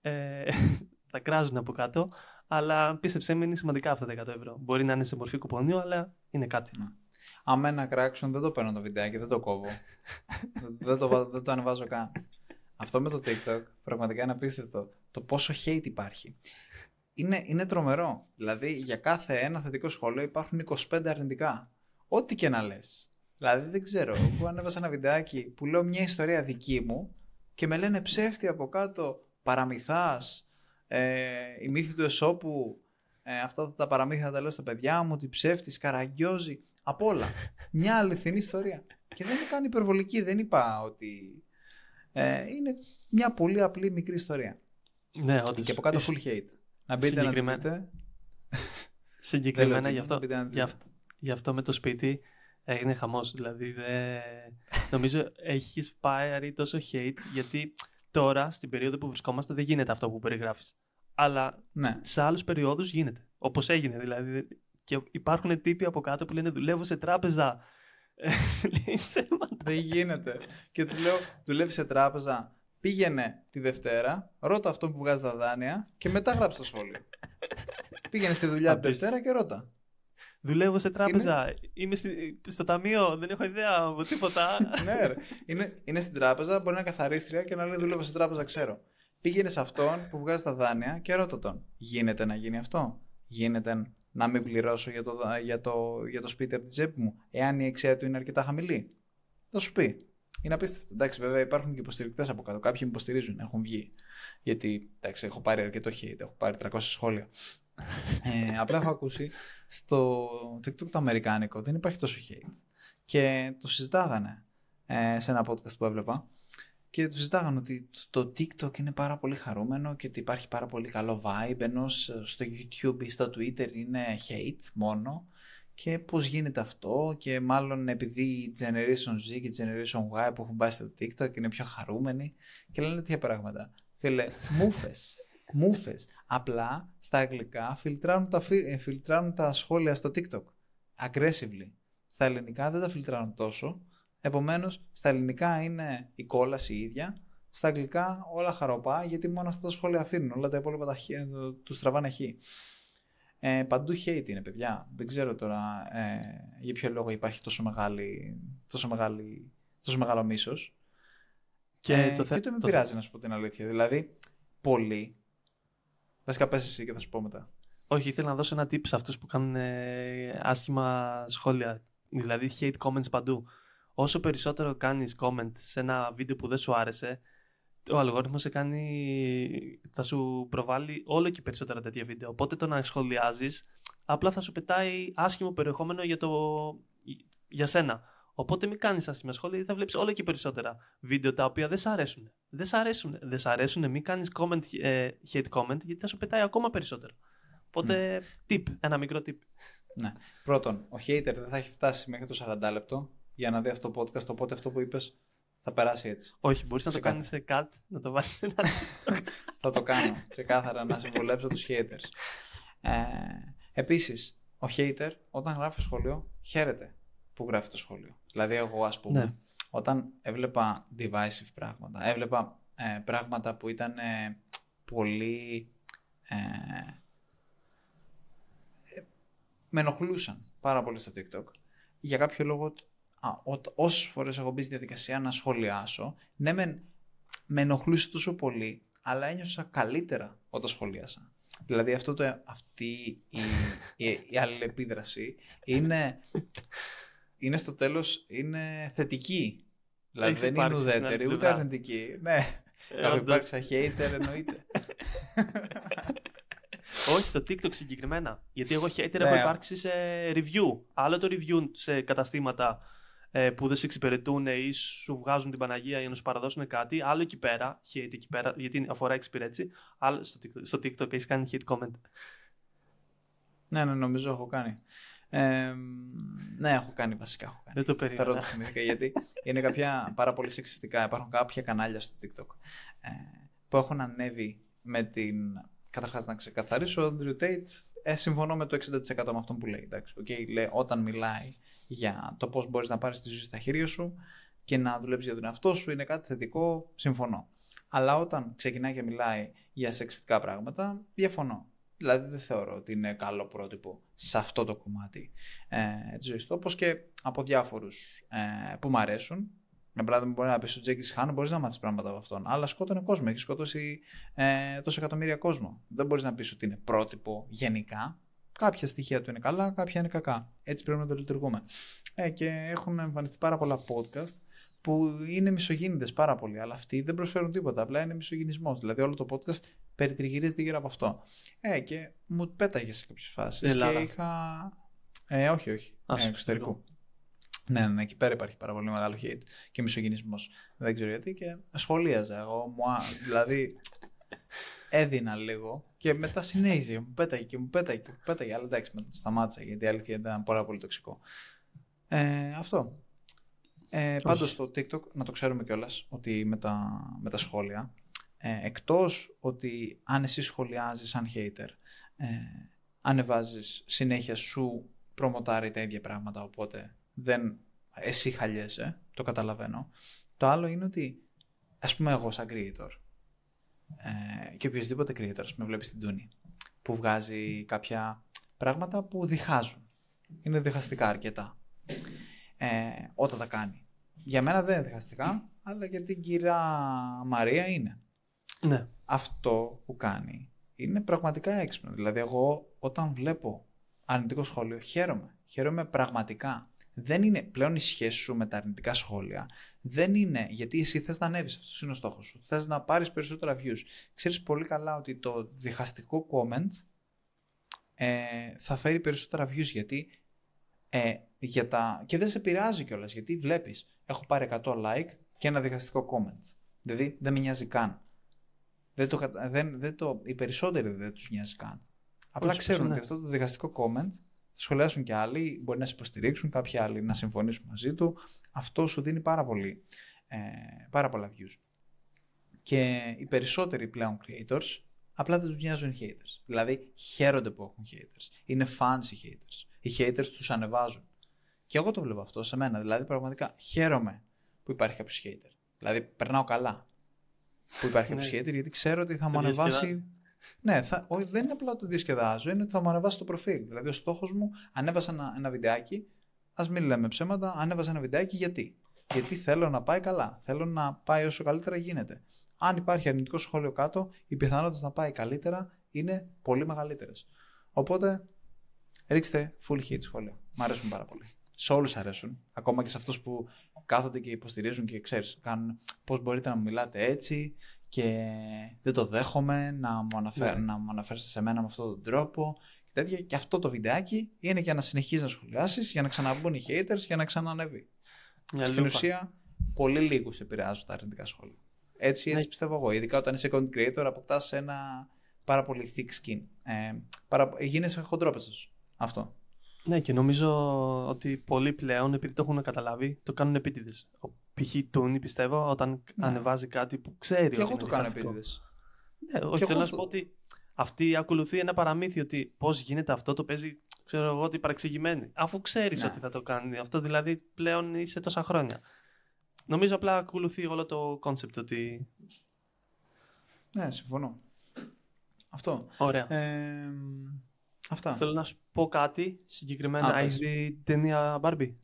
ε, <laughs> θα κράζουν από κάτω. Αλλά πίστεψέ με, είναι σημαντικά αυτά τα 100 ευρώ. Μπορεί να είναι σε μορφή κουπονιού, αλλά είναι κάτι. Άμα ένα κράξουν δεν το παίρνω το βιντεάκι, δεν το κόβω. <laughs> δεν, το, βα- δεν το ανεβάζω καν. Αυτό με το TikTok πραγματικά είναι απίστευτο. Το πόσο hate υπάρχει. Είναι, είναι τρομερό. Δηλαδή για κάθε ένα θετικό σχόλιο υπάρχουν 25 αρνητικά. Ό,τι και να λες. Δηλαδή δεν ξέρω. Εγώ ανέβασα ένα βιντεάκι που λέω μια ιστορία δική μου και με λένε ψεύτη από κάτω, παραμυθάς, ε, η μύθη του Εσώπου, ε, αυτά τα παραμύθια τα λέω στα παιδιά μου, ότι ψεύτης, καραγκιόζη, απ' όλα. Μια αληθινή ιστορία. Και δεν είναι καν υπερβολική, δεν είπα ότι... Ε, είναι μια πολύ απλή μικρή ιστορία. Ναι, όντως. Και από κάτω Ε, full hate. Να μπείτε να τη συγκεκριμένα. δείτε. Συγκεκριμένα Δεν λέω γι' αυτό, τίποτα, μπείτε να γι, δείτε. αυτό, γι' αυτό με το σπίτι έγινε χαμός. Δηλαδή δεν... νομίζω έχεις πάρει τόσο hate γιατί τώρα στην περίοδο που βρισκόμαστε δεν γίνεται αυτό που περιγράφεις. Αλλά Ναι. σε άλλους περιόδους γίνεται. Όπως έγινε δηλαδή. Και υπάρχουν τύποι από κάτω που λένε δουλεύω σε τράπεζα. Ε, Λέει ψέματα. Δεν γίνεται. και της λέω, δουλεύει σε τράπεζα. Πήγαινε τη Δευτέρα, ρώτα αυτό που βγάζει τα δάνεια και μετά γράψει το σχόλιο. Πήγαινε στη δουλειά τη Απίστευτο. Δευτέρα και ρώτα. Δουλεύω σε τράπεζα. Είμαι στη- στο ταμείο. Δεν έχω ιδέα από τίποτα. <laughs> ναι, ρε. Είναι, είναι στην τράπεζα, μπορεί να είναι καθαρίστρια και να λέει δουλεύω σε τράπεζα, ξέρω. Πήγαινε σε αυτόν που βγάζει τα δάνεια και ρώτα τον. Γίνεται να γίνει αυτό; Γίνεται να μην πληρώσω για το, δα- για το, για το σπίτι από την τσέπη μου, εάν η αξία του είναι αρκετά χαμηλή. Θα σου πει. Είναι απίστευτο. Εντάξει, βέβαια υπάρχουν και υποστηρικτές από κάτω. Κάποιοι με υποστηρίζουν, έχουν βγει. Γιατί εντάξει, έχω πάρει αρκετό hate, έχω πάρει 300 σχόλια. <laughs> ε, απλά έχω ακούσει στο TikTok το αμερικάνικο δεν υπάρχει τόσο hate. Και το συζητάγανε ε, σε ένα podcast που έβλεπα. Και τους συζητάγανε ότι το TikTok είναι πάρα πολύ χαρούμενο και ότι υπάρχει πάρα πολύ καλό vibe, ενώ στο YouTube ή στο Twitter είναι hate μόνο. Και πώς γίνεται αυτό και μάλλον επειδή η Generation Z και η Generation Y που έχουν πάει στο TikTok είναι πιο χαρούμενοι και λένε τέτοια πράγματα. Φίλε, μούφες. Μούφες. Απλά στα αγγλικά φιλτράρουν τα, φι- ε, φιλτράρουν τα σχόλια στο TikTok. Aggressively. Στα ελληνικά δεν τα φιλτράρουν τόσο. Επομένως, στα ελληνικά είναι η κόλαση η ίδια. Στα αγγλικά όλα χαροπά, γιατί μόνο αυτά τα σχόλια αφήνουν. Όλα τα υπόλοιπα τα χ, το- τους τραβάνε χ. Ε, παντού hate είναι, παιδιά. Δεν ξέρω τώρα ε, για ποιο λόγο υπάρχει τόσο, μεγάλη, τόσο, μεγάλη, τόσο μεγάλο μίσος. Και ε, το θε- και ούτε με το πειράζει να σου πω την αλήθεια. Δηλαδή, πολλοί. Βασικά πες εσύ και θα σου πω μετά. Όχι, ήθελα να δώσω ένα tip σε αυτούς που κάνουν ε, άσχημα σχόλια. Δηλαδή hate comments παντού. Όσο περισσότερο κάνεις comment σε ένα βίντεο που δεν σου άρεσε, ο αλγόριθμος σε κάνει, θα σου προβάλλει όλο και περισσότερα τέτοια βίντεο. Οπότε το να σχολιάζεις, απλά θα σου πετάει άσχημο περιεχόμενο για, το, για σένα. Οπότε μην κάνεις άσχημα σχόλια γιατί θα βλέπεις όλο και περισσότερα βίντεο τα οποία δεν σ' αρέσουν. Δεν σ' αρέσουν, δεν σ' αρέσουν μην κάνεις comment, ε, hate comment γιατί θα σου πετάει ακόμα περισσότερο. Οπότε, tip, ένα μικρό tip. Ναι. Πρώτον, ο hater δεν θα έχει φτάσει μέχρι το 40 λεπτό για να δει αυτό το podcast, οπότε αυτό που είπες θα περάσει έτσι. Όχι, μπορείς να το Ξεκάθαρα. κάνεις σε cut, να το βάλεις σε ένα. <laughs> θα το κάνω. Ξεκάθαρα να συμβολέψω τους haters. Ε, επίσης, ο hater όταν γράφει σχόλιο χαίρεται που γράφει το σχόλιο. Δηλαδή εγώ ας πούμε, Ναι. όταν έβλεπα divisive πράγματα, έβλεπα ε, πράγματα που ήταν ε, πολύ... Ε, ε, με ενοχλούσαν πάρα πολύ στο TikTok. Για κάποιο λόγο, α, ό, όσες φορές έχω μπει στη διαδικασία να σχολιάσω, ναι μεν με ενοχλούσε τόσο πολύ, αλλά ένιωσα καλύτερα όταν σχολίασα. Δηλαδή αυτό το, αυτή η, η, η αλληλεπίδραση είναι, είναι στο τέλος είναι θετική. Δηλαδή Έχεις δεν είναι υπάρξει στην ουδέτερη, άλλη ούτε πλευρά. αρνητική. Ναι, Ε, έχω όντως. υπάρξει σαν hater εννοείται. <laughs> Όχι, στο TikTok συγκεκριμένα. Γιατί εγώ hater Ναι. έχω υπάρξει σε review. Άλλο το review σε καταστήματα ε, που δεν σε εξυπηρετούν ή σου βγάζουν την Παναγία για να σου παραδώσουν κάτι. Άλλο εκεί πέρα, hate εκεί πέρα, γιατί αφορά εξυπηρέτηση. Άλλο στο TikTok, στο TikTok έχεις κάνει hate comment. ναι, ναι, νομίζω έχω κάνει. Ε, ναι, έχω κάνει βασικά. Έχω κάνει. Δεν το Τώρα περίμενα. το θυμήθηκα γιατί είναι κάποια πάρα πολύ σεξιστικά. Υπάρχουν κάποια κανάλια στο TikTok ε, που έχουν ανέβει με την. Καταρχάς να ξεκαθαρίσω, ο Andrew Tate ε, συμφωνώ με το 60% με αυτό που λέει. Εντάξει, okay, λέει όταν μιλάει για το πώς μπορείς να πάρεις τη ζωή στα χέρια σου και να δουλέψεις για τον εαυτό σου είναι κάτι θετικό, συμφωνώ. Αλλά όταν ξεκινάει και μιλάει για σεξιστικά πράγματα, διαφωνώ. Δηλαδή δεν θεωρώ ότι είναι καλό πρότυπο σε αυτό το κομμάτι ε, της ζωής του. Όπως και από διάφορους ε, που μου αρέσουν. Για παράδειγμα, μπορεί να πεις ο Τζέκης Χάν, μπορείς να μάθεις πράγματα από αυτόν. Αλλά σκότωνε κόσμο. Έχει σκοτώσει ε, τόσο εκατομμύρια κόσμο. Δεν μπορείς να πεις ότι είναι πρότυπο γενικά. Κάποια στοιχεία του είναι καλά, κάποια είναι κακά. Έτσι πρέπει να το λειτουργούμε. Ε, και έχουν εμφανιστεί πάρα πολλά podcast που είναι μισογίνητες πάρα πολύ, αλλά αυτοί δεν προσφέρουν τίποτα. Απλά είναι μισογυνισμός. Δηλαδή, όλο το podcast περιτριγυρίζεται γύρω από αυτό. Ε, και μου πέταγες σε κάποιες φάσεις. Και Ελλάδα. είχα. Ε, όχι, όχι. Α, Ε, στο εξωτερικού. Ναι, ναι, ναι, εκεί πέρα υπάρχει πάρα πολύ μεγάλο hate και μισογυνισμός. Δεν ξέρω γιατί και σχολίαζα. Εγώ μου, α- δηλαδή, έδινα λίγο και μετά συνέχιζε. Μου πέταγε και μου πέταγε και μου πέταγε. Αλλά εντάξει, μετά το σταμάτησα γιατί η αλήθεια ήταν πάρα πολύ τοξικό. Ε, αυτό. Ε, πάντως στο TikTok, να το ξέρουμε κιόλας ότι με τα, με τα σχόλια, ε, εκτός ότι αν εσύ σχολιάζεις σαν hater, ε, ανεβάζεις συνέχεια σου προμοτάρει τα ίδια πράγματα, οπότε δεν, εσύ χαλιέσαι, το καταλαβαίνω. Το άλλο είναι ότι, ας πούμε εγώ σαν creator, ε, και οποιοδήποτε creator, ας πούμε βλέπεις την Τούνη, που βγάζει κάποια πράγματα που διχάζουν. Είναι διχαστικά αρκετά. Ε, όταν τα κάνει. Για μένα δεν είναι διχαστικά, αλλά για την κυρία Μαρία είναι. Ναι. Αυτό που κάνει είναι πραγματικά έξυπνο. Δηλαδή, εγώ όταν βλέπω αρνητικό σχόλιο, χαίρομαι. Χαίρομαι πραγματικά. Δεν είναι πλέον η σχέση σου με τα αρνητικά σχόλια. Δεν είναι γιατί εσύ θες να ανέβεις. Αυτός είναι ο στόχος σου. Θες να πάρεις περισσότερα views. Ξέρεις πολύ καλά ότι το διχαστικό comment ε, θα φέρει περισσότερα views γιατί ε, για τα... και δεν σε πειράζει κιόλας γιατί βλέπεις έχω πάρει 100 like και ένα διχαστικό comment. Δηλαδή δεν με νοιάζει καν. Δεν το, κατα- δεν, δεν το, οι περισσότεροι δεν τους νοιάζει καν. Απλά Όχι, ξέρουν ναι. ότι αυτό το διχαστικό comment θα σχολιάσουν και άλλοι, μπορεί να σε υποστηρίξουν, κάποιοι άλλοι να συμφωνήσουν μαζί του. Αυτό σου δίνει πάρα, πολύ, ε, πάρα πολλά views. Και οι περισσότεροι πλέον creators απλά δεν τους νοιάζουν οι haters. Δηλαδή χαίρονται που έχουν haters. Είναι fans οι haters. Οι haters τους ανεβάζουν. Και εγώ το βλέπω αυτό σε μένα. Δηλαδή πραγματικά χαίρομαι που υπάρχει κάποιος hater. Δηλαδή περνάω καλά που υπάρχει κάποιος Ναι. hater γιατί ξέρω ότι θα Σε μου ανεβάσει. Διασκεδάζει. Ναι, θα, όχι, δεν είναι απλά το διασκεδάζω, είναι ότι θα μου ανεβάσει το προφίλ. Δηλαδή, ο στόχος μου, ανέβασα ένα, ένα βιντεάκι. Α μην λέμε ψέματα, ανέβασα ένα βιντεάκι γιατί; Γιατί θέλω να πάει καλά. Θέλω να πάει όσο καλύτερα γίνεται. Αν υπάρχει αρνητικό σχόλιο κάτω, οι πιθανότητες να πάει καλύτερα είναι πολύ μεγαλύτερες. Οπότε, ρίξτε full hit σχόλια. Μ' αρέσουν πάρα πολύ. Σε όλους αρέσουν. Ακόμα και σε αυτούς που κάθονται και υποστηρίζουν και ξέρεις, κάνουν πώς μπορείτε να μου μιλάτε έτσι και δεν το δέχομαι να μου, αναφέρ, Ναι. να μου αναφέρετε σε μένα με αυτόν τον τρόπο και τέτοια. Και αυτό το βιντεάκι είναι για να συνεχίζεις να σχολιάσεις, για να ξαναμπούν οι haters, για να ξανανεβεί. Μια Στην λούπα. ουσία, πολύ λίγους επηρεάζουν τα αρνητικά σχόλια. Έτσι, έτσι Ναι. πιστεύω εγώ. Ειδικά όταν είσαι content creator, αποκτάς ένα πάρα πολύ thick skin. Ε, παρα... Γίνεσαι χοντρόπετσος. Αυτό. Ναι, και νομίζω ότι πολλοί πλέον, επειδή το έχουν καταλάβει, το κάνουν επίτηδες. Ο π.χ. Τούνι, πιστεύω, όταν Ναι. ανεβάζει κάτι που ξέρει Και ότι εγώ είναι το κάνω διχαστικό. επίτηδες. Ναι, όχι, Και θέλω εγώ να σου το- πω ότι αυτή ακολουθεί ένα παραμύθι ότι πώς γίνεται αυτό, το παίζει, ξέρω εγώ, ότι παρεξηγημένη. Αφού ξέρεις Ναι. ότι θα το κάνει αυτό, δηλαδή πλέον είσαι τόσα χρόνια. Νομίζω απλά ακολουθεί όλο το concept ότι. Ναι, συμφωνώ. Αυτό. Ωραία. Ε, αυτά. Θέλω να σου πω κάτι συγκεκριμένα. Α, Έχεις πες. δει την ταινία Barbie;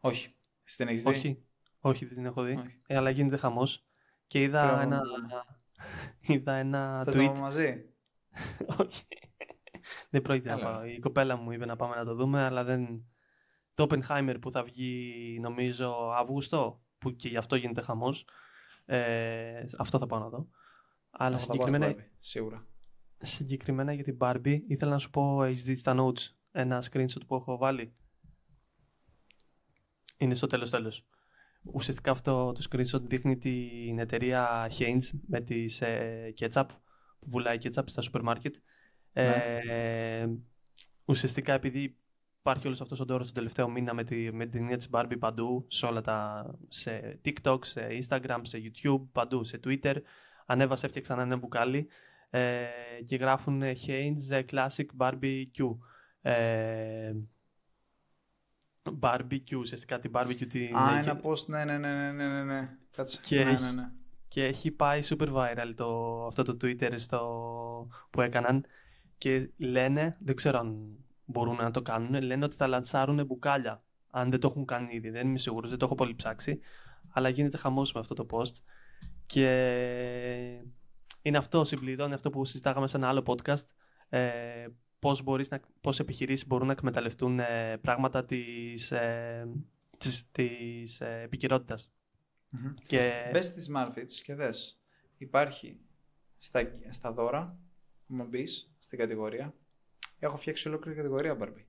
Όχι. Εσύ την έχεις δει; Όχι. Όχι, δεν την έχω δει. Όχι. Ε, αλλά γίνεται χαμός. Και είδα Πρέπει να ένα. το δούμε. <laughs> είδα ένα Θες να tweet. πάμε μαζί; <laughs> Όχι. δεν πρόκειται να Έλα. πάω. Η κοπέλα μου είπε να πάμε να το δούμε, αλλά δεν. Το Oppenheimer που θα βγει νομίζω Αύγουστο, που και γι' αυτό γίνεται χαμός, ε, αυτό θα πάω να δω. Αλλά Εγώ θα πάω στην συγκεκριμένα, Barbie, Σίγουρα. συγκεκριμένα για την Barbie, ήθελα να σου πω, έχεις δει στα notes ένα screenshot που έχω βάλει; Είναι στο τέλος τέλος. Ουσιαστικά αυτό το screenshot δείχνει την εταιρεία Heinz με τις ε, ketchup που πουλάει ketchup στα σούπερ μάρκετ. Ε, ουσιαστικά επειδή υπάρχει όλος αυτός ο τόρος τον τελευταίο μήνα με, τη, με την ταινία της Barbie παντού, σε όλα τα, σε TikTok, σε Instagram, σε YouTube, παντού, σε Twitter, ανέβασε, έφτιαξαν ένα μπουκάλι ε, και γράφουν ε, Heinz ε, Classic Barbecue. Ε, barbecue, ουσιαστικά την barbecue την... Α, και- ένα post, ναι, ναι, ναι, ναι, ναι, ναι, ναι. Κάτσε. Και ναι, έχει- ναι, ναι. και έχει πάει super viral το, αυτό το Twitter στο, που έκαναν και λένε, δεν ξέρω αν μπορούν να το κάνουν, λένε ότι θα λανσάρουν μπουκάλια. Αν δεν το έχουν κάνει ήδη, δεν είμαι σίγουρος, δεν το έχω πολύ ψάξει. Αλλά γίνεται χαμός με αυτό το post. Και είναι αυτό, συμπληρώνει αυτό που συζητάγαμε σε ένα άλλο podcast. Ε, πώς, μπορείς να, πώς επιχειρήσεις μπορούν να εκμεταλλευτούν ε, πράγματα της, ε, της, της ε, επικαιρότητας. Μμμ. Και... Μπες στις Marfits και δες. Υπάρχει στα, στα δώρα, άμα μπεις στην κατηγορία. Έχω φτιάξει ολόκληρη κατηγορία Barbie.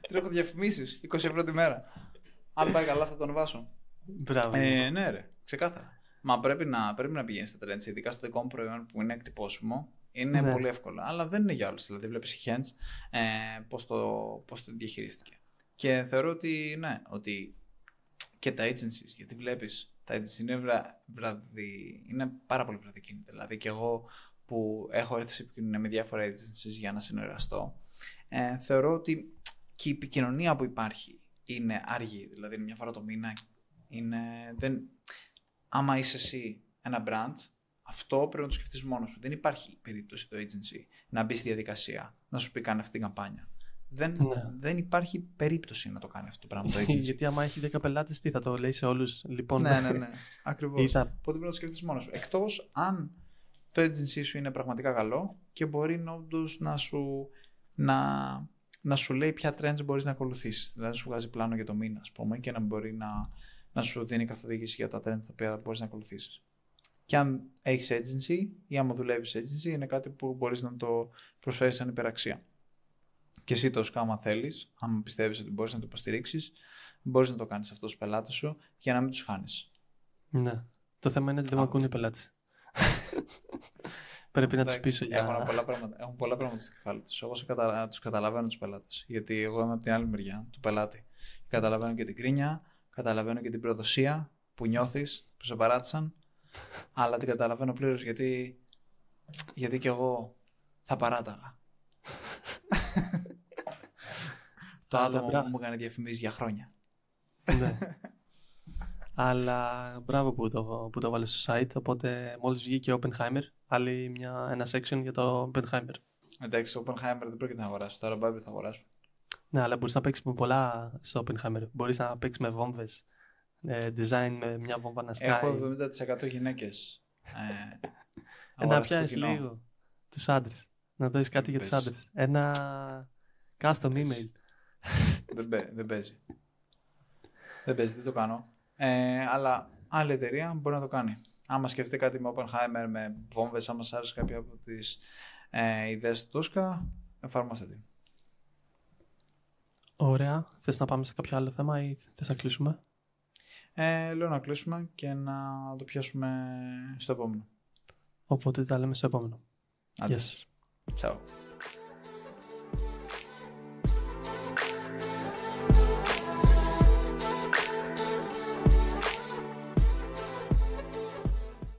Την έχω διαφημίσεις, 20 ευρώ τη μέρα. Αν πάει καλά θα τον βάσω. Μπράβο. Ε, ναι, ρε, ξεκάθαρα. Μα πρέπει να, πρέπει να πηγαίνεις στα trends, ειδικά στο δικό μου προϊόν που είναι εκτυπώσιμο. Είναι Ναι. πολύ εύκολο. Αλλά δεν είναι για όλους. Δηλαδή, βλέπεις η Hens ε, πώς το, πώς το διαχειρίστηκε. Και θεωρώ ότι ναι, ότι και τα agencies, γιατί βλέπεις, τα agencies είναι, βρα, βραδι, είναι πάρα πολύ βραδικίνητα. Δηλαδή, και εγώ που έχω έρθει σε επικοινωνία με διάφορα agencies για να συνεργαστώ, ε, θεωρώ ότι και η επικοινωνία που υπάρχει είναι αργή. Δηλαδή, είναι μια φορά το μήνα. Είναι, δεν, άμα είσαι εσύ ένα brand, αυτό πρέπει να το σκεφτείς μόνος σου. Δεν υπάρχει περίπτωση το agency να μπει στη διαδικασία, να σου πει κάνει αυτή την καμπάνια. Δεν, Ναι. δεν υπάρχει περίπτωση να το κάνει αυτό το πράγμα το <laughs> agency. Γιατί άμα έχει 10 πελάτες, τι θα το λέει σε όλους. Λοιπόν, ναι, ναι, ναι. <laughs> Ακριβώς. Ή θα- Οπότε πρέπει να το σκεφτείς μόνος σου. Εκτός αν το agency σου είναι πραγματικά καλό και μπορεί όντως να σου, να, να σου λέει ποια trends μπορείς να ακολουθήσεις. Δηλαδή να σου βγάζει πλάνο για το μήνα, ας πούμε, και να μπορεί να, να σου δίνει καθοδήγηση για τα trends τα οποία μπορείς να ακολουθήσεις. Και αν έχεις agency ή άμα δουλεύεις agency, είναι κάτι που μπορείς να το προσφέρεις σαν υπεραξία. Και εσύ το σκάμα θέλεις, αν πιστεύεις ότι μπορείς να το υποστηρίξεις, μπορείς να το κάνεις αυτό στους πελάτες σου για να μην τους χάνεις. ναι. Το θέμα είναι ότι δεν με Α, ακούνε οι πελάτες. Πρέπει να τους Εντάξει, πείσω για. Έχουν πολλά πράγματα, έχουν πολλά πράγματα στο κεφάλι τους. Εγώ σε κατα... τους καταλαβαίνω τους πελάτες. Γιατί εγώ είμαι από την άλλη μεριά του πελάτη. Καταλαβαίνω και την κρίνια, καταλαβαίνω και την προδοσία που νιώθεις, που σε παράτησαν. αλλά την καταλαβαίνω πλήρως γιατί, γιατί και εγώ θα παράταγα. <laughs> το Αλλά άτομο μπράβο. που μου έκανε διαφημίσεις για χρόνια. ναι. <laughs> Αλλά μπράβο που το, που το βάλες στο site. Οπότε μόλις βγήκε ο Oppenheimer, άλλη μια, ένα section για το Oppenheimer. Εντάξει, το Oppenheimer δεν πρόκειται να αγοράσω. Τώρα Barbie θα αγοράσω. Ναι, αλλά μπορείς να παίξεις με πολλά στο Oppenheimer. Μπορείς να παίξεις με βόμβες. Ε, design με μια βόμβα να σκάει. Έχω 70% γυναίκες. Ε, Ε, να αγοραστικό πιάσεις κοινό. λίγο τους άντρες. Να δώσεις κάτι για τους Πες. άντρες. Ένα custom Πες. email. δεν, παί- δεν παίζει. δεν παίζει, δεν το κάνω. Ε, αλλά άλλη εταιρεία μπορεί να το κάνει. Άμα σκεφτείτε κάτι με Oppenheimer, με βόμβες, άμα σας άρεσε κάποια από τις ε, ιδέες του Τόσκα, εφαρμόστε την. Ωραία. Θες να πάμε σε κάποιο άλλο θέμα ή θες να κλείσουμε; Ε, λέω να κλείσουμε και να το πιάσουμε στο επόμενο. Οπότε τα λέμε στο επόμενο. Άντε. Yes. Ciao.